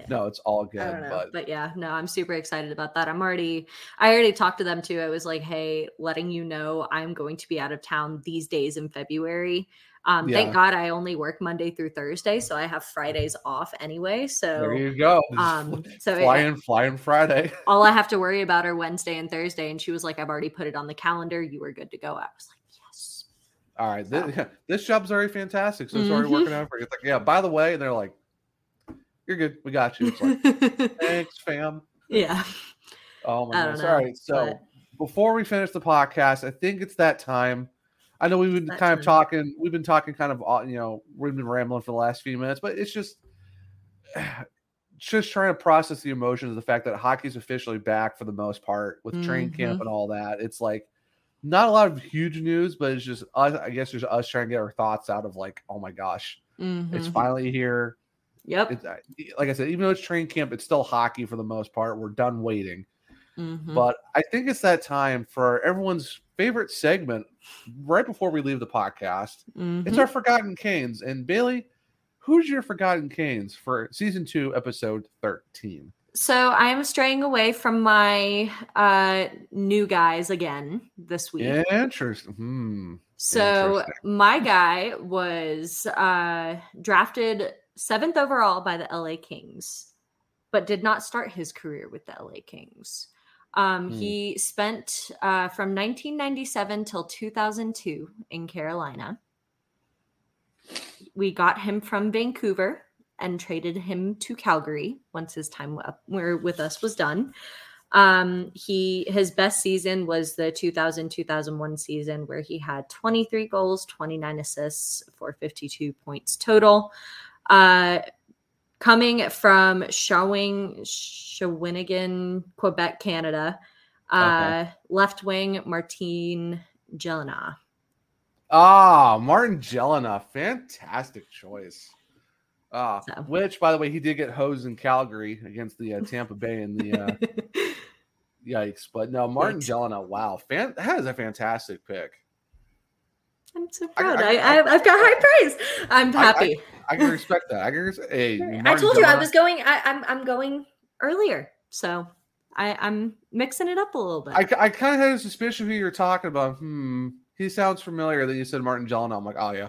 no, it's all good. I don't know, But but, yeah, no, I'm super excited about that. I'm already, I already talked to them too. I was like, hey, letting you know I'm going to be out of town these days in February. Um, Yeah. Thank God I only work Monday through Thursday, so I have Fridays off anyway. So there you go. Um, so flying, yeah, in, fly in Friday. all I have to worry about are Wednesday and Thursday. And she was like, I've already put it on the calendar. You were good to go. I was like, yes. All right, this, this job's already fantastic. So it's already Mhm. working out for you. It's like, yeah, by the way, and they're like, you're good. We got you. It's like, thanks, fam. Yeah. Oh my goodness. know, All right. So but- before we finish the podcast, I think it's that time. I know we've been that kind of talking, we've been talking kind of, you know, we've been rambling for the last few minutes, but it's just, just trying to process the emotions of the fact that hockey's officially back for the most part with train camp and all that. It's like not a lot of huge news, but it's just us, I guess just us trying to get our thoughts out of like, oh my gosh, it's Mhm. finally here. Yep. It's, uh, like I said, even though it's train camp, it's still hockey for the most part. We're done waiting. Mhm. But I think it's that time for everyone's favorite segment right before we leave the podcast. It's Mhm. our Forgotten Canes. And Bailey, who's your Forgotten Canes for season two, episode 13? So I'm straying away from my uh new guys again this week. Interesting. Hmm. So Interesting. my guy was uh drafted seventh overall by the LA Kings, but did not start his career with the LA Kings. Um, Hmm. He spent uh, from 1997 till 2002 in Carolina. We got him from Vancouver and traded him to Calgary once his time up where with us was done. Um, he his best season was the 2000-2001 season where he had 23 goals, 29 assists for 52 points total. Uh, coming from Shawing Shawinigan, Quebec, Canada. Uh, Okay. left wing Martin Gelinas. Ah, Martin Gelinas, fantastic choice. Ah, which, by the way, he did get hosed in Calgary against the uh, Tampa Bay in the uh, yikes. But no, Martin. Gelinas, wow, fan, that is a fantastic pick. I'm so proud. I- I, I, I've got high praise. I'm I- I- happy. I, can respect that. I can. Res- hey, I, told you I was going. I, I'm I'm going earlier, so I, I'm mixing it up a little bit. I, I kind of had a suspicion who you're talking about. Hmm, he sounds familiar. Then you said Martin Gelinas. I'm like, oh yeah.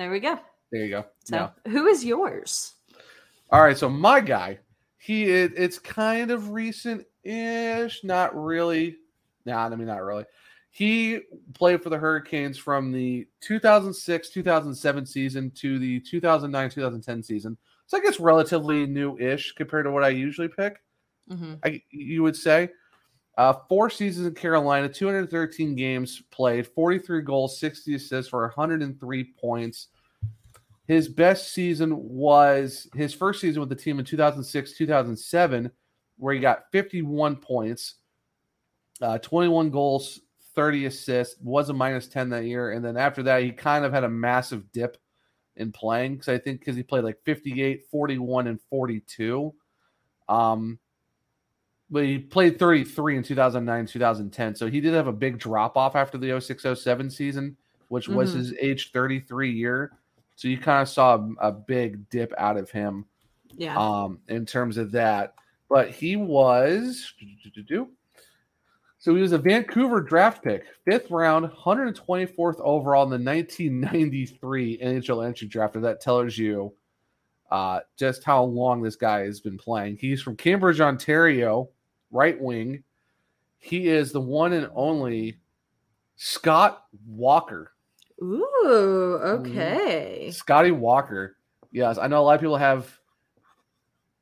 There we go. There you go. So Yeah. who is yours? All right, so my guy, he it, it's kind of recent-ish, not really. Nah, I mean not really. He played for the Hurricanes from the 2006-2007 season to the 2009-2010 season. So I guess relatively new-ish compared to what I usually pick. Mm-hmm. I, you would say. Uh, four seasons in Carolina, 213 games played, 43 goals, 60 assists for 103 points. His best season was his first season with the team in 2006 2007, where he got 51 points, uh, 21 goals, 30 assists, was a minus 10 that year. And then after that, he kind of had a massive dip in playing because I think because he played like 58, 41, and 42. Um, but he played 33 in 2009 2010 so he did have a big drop off after the 0607 season which was Mhm. his age 33 year so you kind of saw a, a big dip out of him Yeah. um in terms of that but he was so he was a Vancouver draft pick, fifth round, 124th overall in the 1993 NHL entry draft. And that tells you uh, just how long this guy has been playing. He's from Cambridge, Ontario, right wing. He is the one and only Scott Walker. Ooh, mm-hmm. okay. Scotty Walker. Yes, I know a lot of people have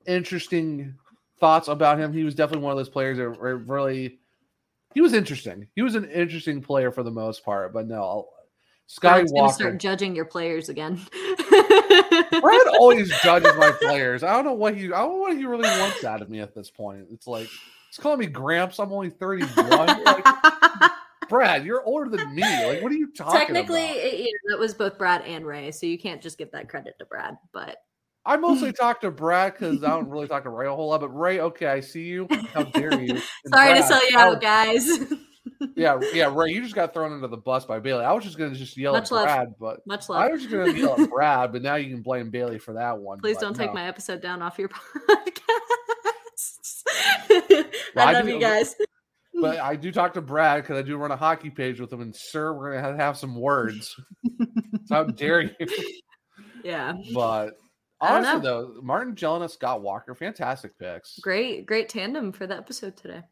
interesting thoughts about him. He was definitely one of those players that were really he was interesting. He was an interesting player for the most part, but no, Scotty Brad's gonna Walker. start judging your players again. Brad always judges my players. I don't know what he I don't know what he really wants out of me at this point. It's like he's calling me Gramps. I'm only 31. Like, Brad, you're older than me. Like, what are you talking Technically, about? it, you know, that was both Brad and Ray, so you can't just give that credit to Brad. But I mostly talk to Brad because I don't really talk to Ray a whole lot. But Ray, okay, I see you. How dare you? And sorry to Brad, sell you out, guys. Yeah, yeah, Ray, you just got thrown under the bus by Bailey. I was just gonna just yell Much at love. Brad, but Much love. I was just gonna yell at Brad, but now you can blame Bailey for that one. Please don't take my episode down off your podcast. Well, I I love do- you guys. But I do talk to Brad because I do run a hockey page with him, and sir, we're gonna have, have some words. so how dare you? Yeah. But honestly, though, Martin Gelinas, Scott Walker, fantastic picks. Great, great tandem for the episode today.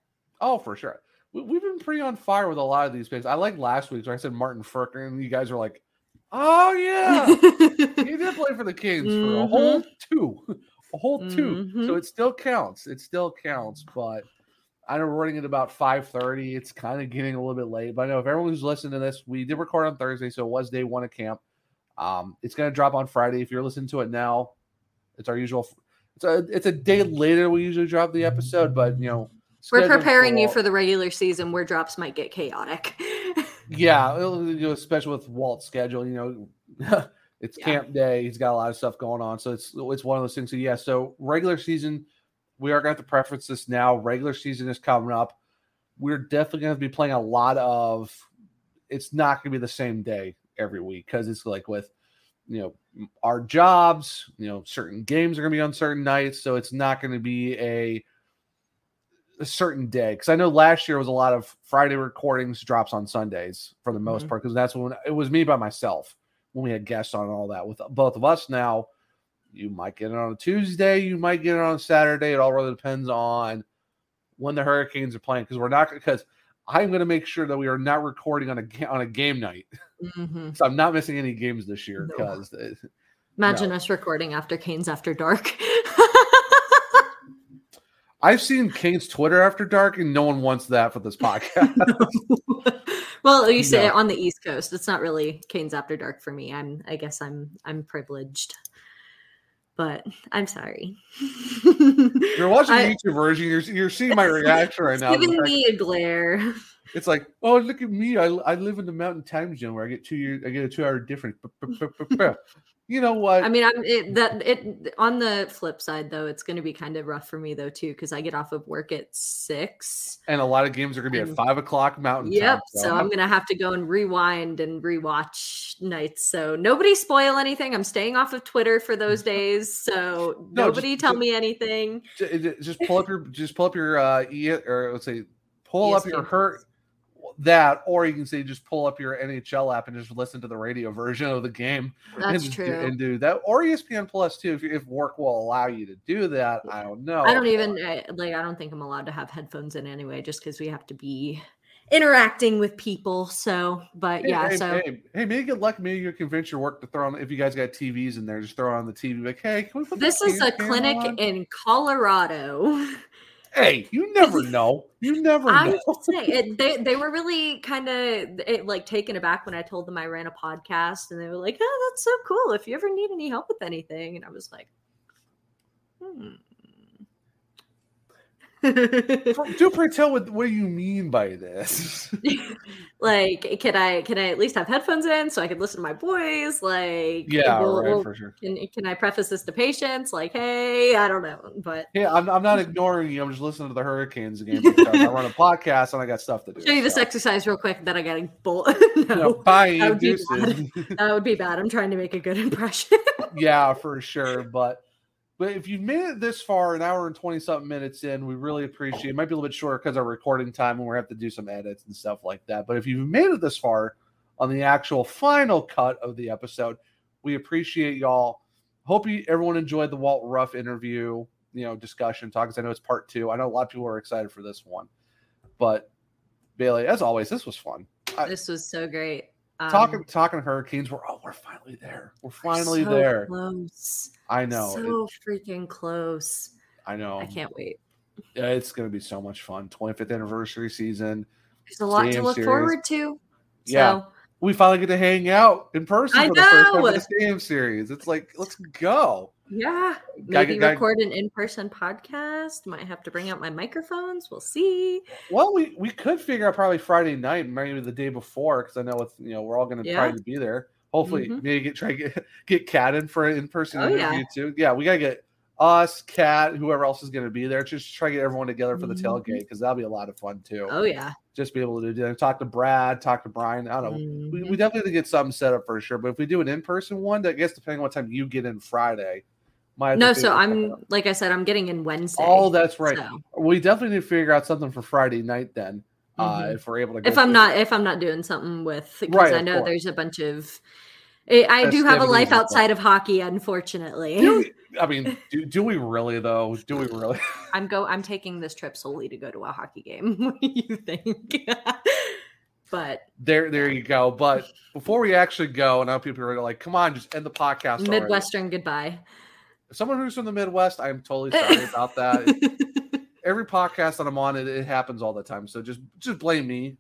Oh, for sure. We, we've been pretty on fire with a lot of these picks. I like last week's where I said Martin Furker, and you guys were like, "Oh yeah, he did play for the Kings for a mm-hmm. whole two, a whole 2 So Mhm. it still counts. It still counts. But I know we're running at about five thirty. It's kind of getting a little bit late. But I know if everyone who's listening to this, we did record on Thursday, so it was day one of camp. Um, it's going to drop on Friday. If you're listening to it now, it's our usual. It's a it's a day later. We usually drop the episode, but you know. We're preparing you for the regular season where drops might get chaotic. yeah, it'll- you know, especially with Walt's schedule, you know, it's Yeah. camp day. He's got a lot of stuff going on, so it's it's one of those things. So yeah, so regular season, we are going to have to preference this now. Regular season is coming up. We're definitely going to be playing a lot of. It's not going to be the same day every week because it's like with you know our jobs. You know, certain games are going to be on certain nights, so it's not going to be a a certain day because I know last year was a lot of Friday recordings drops on Sundays for the most Mhm. part because that's when it was me by myself when we had guests on all that. With both of us now, you might get it on a Tuesday, you might get it on a Saturday. It all really depends on when the Hurricanes are playing because we're not because I'm going to make sure that we are not recording on a on a game night. Mhm. so I'm not missing any games this year No. because Imagine us recording after Canes After Dark. I've seen Canes Twitter after dark and no one wants that for this podcast. well, you say No. on the East Coast. It's not really Canes After Dark for me. I'm I guess I'm I'm privileged. But I'm sorry. You're watching the I- YouTube version. You're you're seeing my reaction right now. giving me a glare. It's like, oh, look at me. I, I live in the mountain time zone where I get two years. I get a two hour difference. You know what? I mean, I'm it, that it on the flip side though, it's going to be kind of rough for me though too because I get off of work at six. and a lot of games are going to be at five o'clock mountain Yep. time. So I'm gonna have to go and rewind and rewatch nights. So nobody spoil anything. I'm staying off of Twitter for those days. So No, nobody just- tell just- me anything. Just pull up your just pull up your uh e- or let's say pull up your hurt that or you can say just pull up your NHL app and just listen to the radio version of the game That's and, true. and do that or ESPN plus too if, if work will allow you to do that I don't know I don't even I, like. I don't think I'm allowed to have headphones in anyway, just because we have to be interacting with people. So, but Hey, yeah. hey, so hey, hey, maybe get lucky. Maybe you convince your work to throw on. If you guys got TVs in there, just throw on the TV. Like, hey, can we put this is a clinic on? in Colorado. Hey, you never know. You never I'm know. saying, it, they they were really kind of like taken aback when I told them I ran a podcast, and they were like, "Oh, that's so cool! If you ever need any help with anything," and I was like, "Hmm." Do tell what what do you mean by this? like, can I can I at least have headphones in so I can listen to my voice? Like, Yeah, will- right, for sure. Can can I preface this to patients? Like, hey, I don't know, but Yeah, I'm, I'm not ignoring you. I'm just listening to the Hurricanes again because I run a podcast and I got stuff to do. show you this exercise real quick. Then I got to bolt. no, No, bye, that would be deuces. bad. That would be bad. I'm trying to make a good impression. yeah, for sure. But but if you've made it this far, an hour and twenty something minutes in, we really appreciate. It might be a little bit shorter because our recording time, and we have to do some edits and stuff like that. But if you've made it this far on the actual final cut of the episode, we appreciate y'all. Hope you everyone enjoyed the Walt Ruff interview, you know, discussion talk. Because I know it's part two. I know a lot of people are excited for this one. But Bailey, as always, this was fun. I- this was so great. Um, talking talking Hurricanes, we're oh, we're finally there. We're finally so there. Close. I know. So freaking close. I know. I can't wait. Yeah, it's going to be so much fun. 25th anniversary season. There's a lot to look series. forward to. Yeah. We finally get to hang out in person I for the first time know. in the stadium series. It's like, let's go. Yeah, Gotta maybe gotta- record an in-person podcast. Might have to bring out my microphones. We'll see. Well, we, we could figure out probably Friday night, maybe the day before, because I know with you know we're all going to try to be there. Hopefully, Mhm. maybe get try get get Kat in for an in person Oh, interview yeah. too. Yeah, we gotta get us, Kat, whoever else is going to be there. Just try to get everyone together for the Mhm. tailgate because that'll be a lot of fun too. Oh yeah. just be able to do that. Talk to Brad, talk to Brian. I don't know. We, Mm-hmm. we definitely need to get something set up for sure. But if we do an in person one, I guess depending on what time you get in Friday, might have to No, so I'm out. like I said, I'm getting in Wednesday. Oh, that's right. so- We definitely need to figure out something for Friday night then. Uh, Mhm. if we're able to. Go if I'm through- not if I'm not doing something with because Right, I know course. there's a bunch of I I do have a life outside of hockey, unfortunately. Do I mean, do, do we really though? Do we really? I'm go I'm taking this trip solely to go to a hockey game. what do you think? but there, there you go. But before we actually go, and now people are like, "Come on, just end the podcast." already." Midwestern someone who's from the Midwest, I'm totally sorry about that. Every podcast that I'm on, it, it happens all the time. So just just blame me.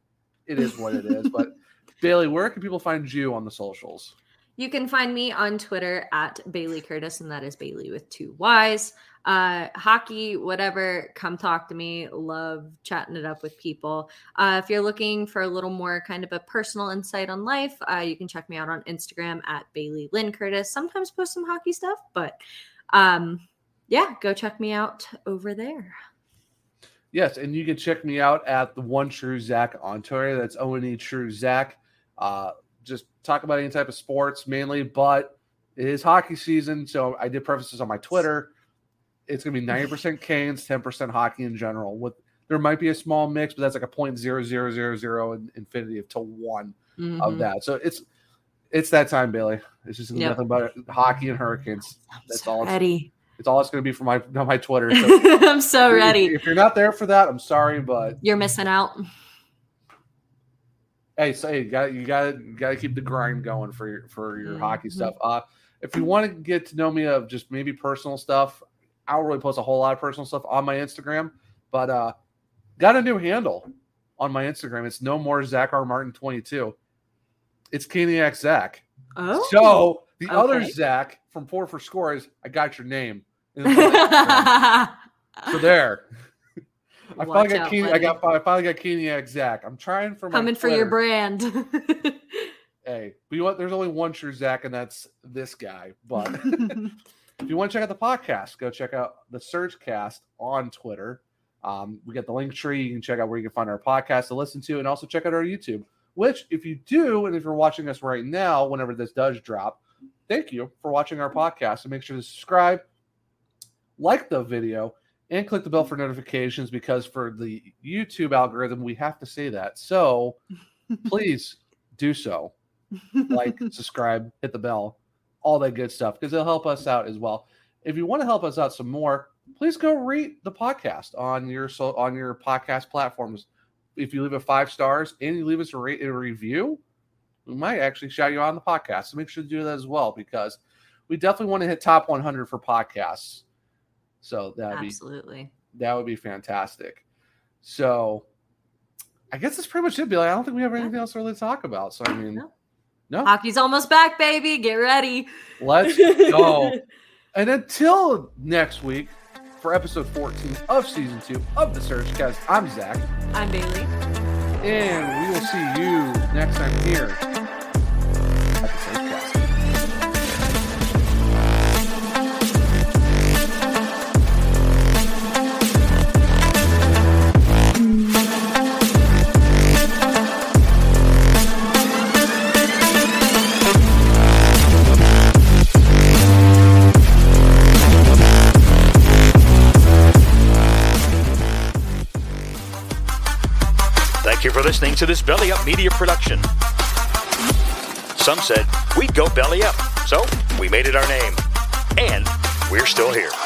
It is what it is. But Bailey, where can people find you on the socials? You can find me on Twitter at Bailey Curtis, and that is Bailey with two Y's. Uh, hockey, whatever, come talk to me. Love chatting it up with people. Uh, if you're looking for a little more kind of a personal insight on life, uh, you can check me out on Instagram at Bailey Lynn Curtis. Sometimes post some hockey stuff, but um, yeah, go check me out over there. Yes, and you can check me out at the One True Zach on Twitter. That's O N E True Zach. Uh, just talk about any type of sports mainly, but it is hockey season, so I did preface this on my Twitter. It's going to be ninety percent Canes, ten percent hockey in general. With there might be a small mix, but that's like a point zero zero zero zero in infinity of to one of Mhm. that. So it's it's that time, Bailey. It's just Yep. nothing but hockey and hurricanes. That's all. It's, Ready. it's all it's going to be for my my Twitter. So I'm so if- ready. If, you're not there for that, I'm sorry, but You're missing out. hey, say you got you got you got to keep the grind going for your for your hockey Mhm. stuff. Uh, if you want to get to know me of just maybe personal stuff, I don't really post a whole lot of personal stuff on my Instagram, but uh, got a new handle on my Instagram. It's no more Zach R Martin twenty two. It's Caniac Zach. Oh. So the other Zach from Four for Scores, I got your name. And it's on Instagram. so there. I finally got out, I got I finally got Zach. I'm trying for my Coming for your brand. Hey, but you know what? There's only one true Zach, and that's this guy. But if you want to check out the podcast, go check out the Surge Cast on Twitter. Um, we got the link tree. You can check out where you can find our podcast to listen to, and also check out our YouTube. Which, if you do, and if you're watching us right now, whenever this does drop, thank you for watching our podcast. And make sure to subscribe, like the video, and click the bell for notifications because for the YouTube algorithm, we have to say that. So please do so. Like, subscribe, hit the bell, all that good stuff because it'll help us out as well. If you want to help us out some more, please go rate the podcast on your so on your podcast platforms. If you leave it five stars and you leave us a rate a review, we might actually shout you out on the podcast. So make sure to do that as well because we definitely want to hit top 100 for podcasts. So that'd be Absolutely. that would be fantastic. So I guess that's pretty much it, Billy. I don't think we have anything else really to talk about. So I mean, no, Hockey's almost back, baby. Get ready. let's go. and until next week for episode 14 of season two of the SurgeCast, I'm Zach. I'm Bailey. And we will see you next time here for listening to this Belly Up Media production. Some said we'd go belly up, so we made it our name. And we're still here.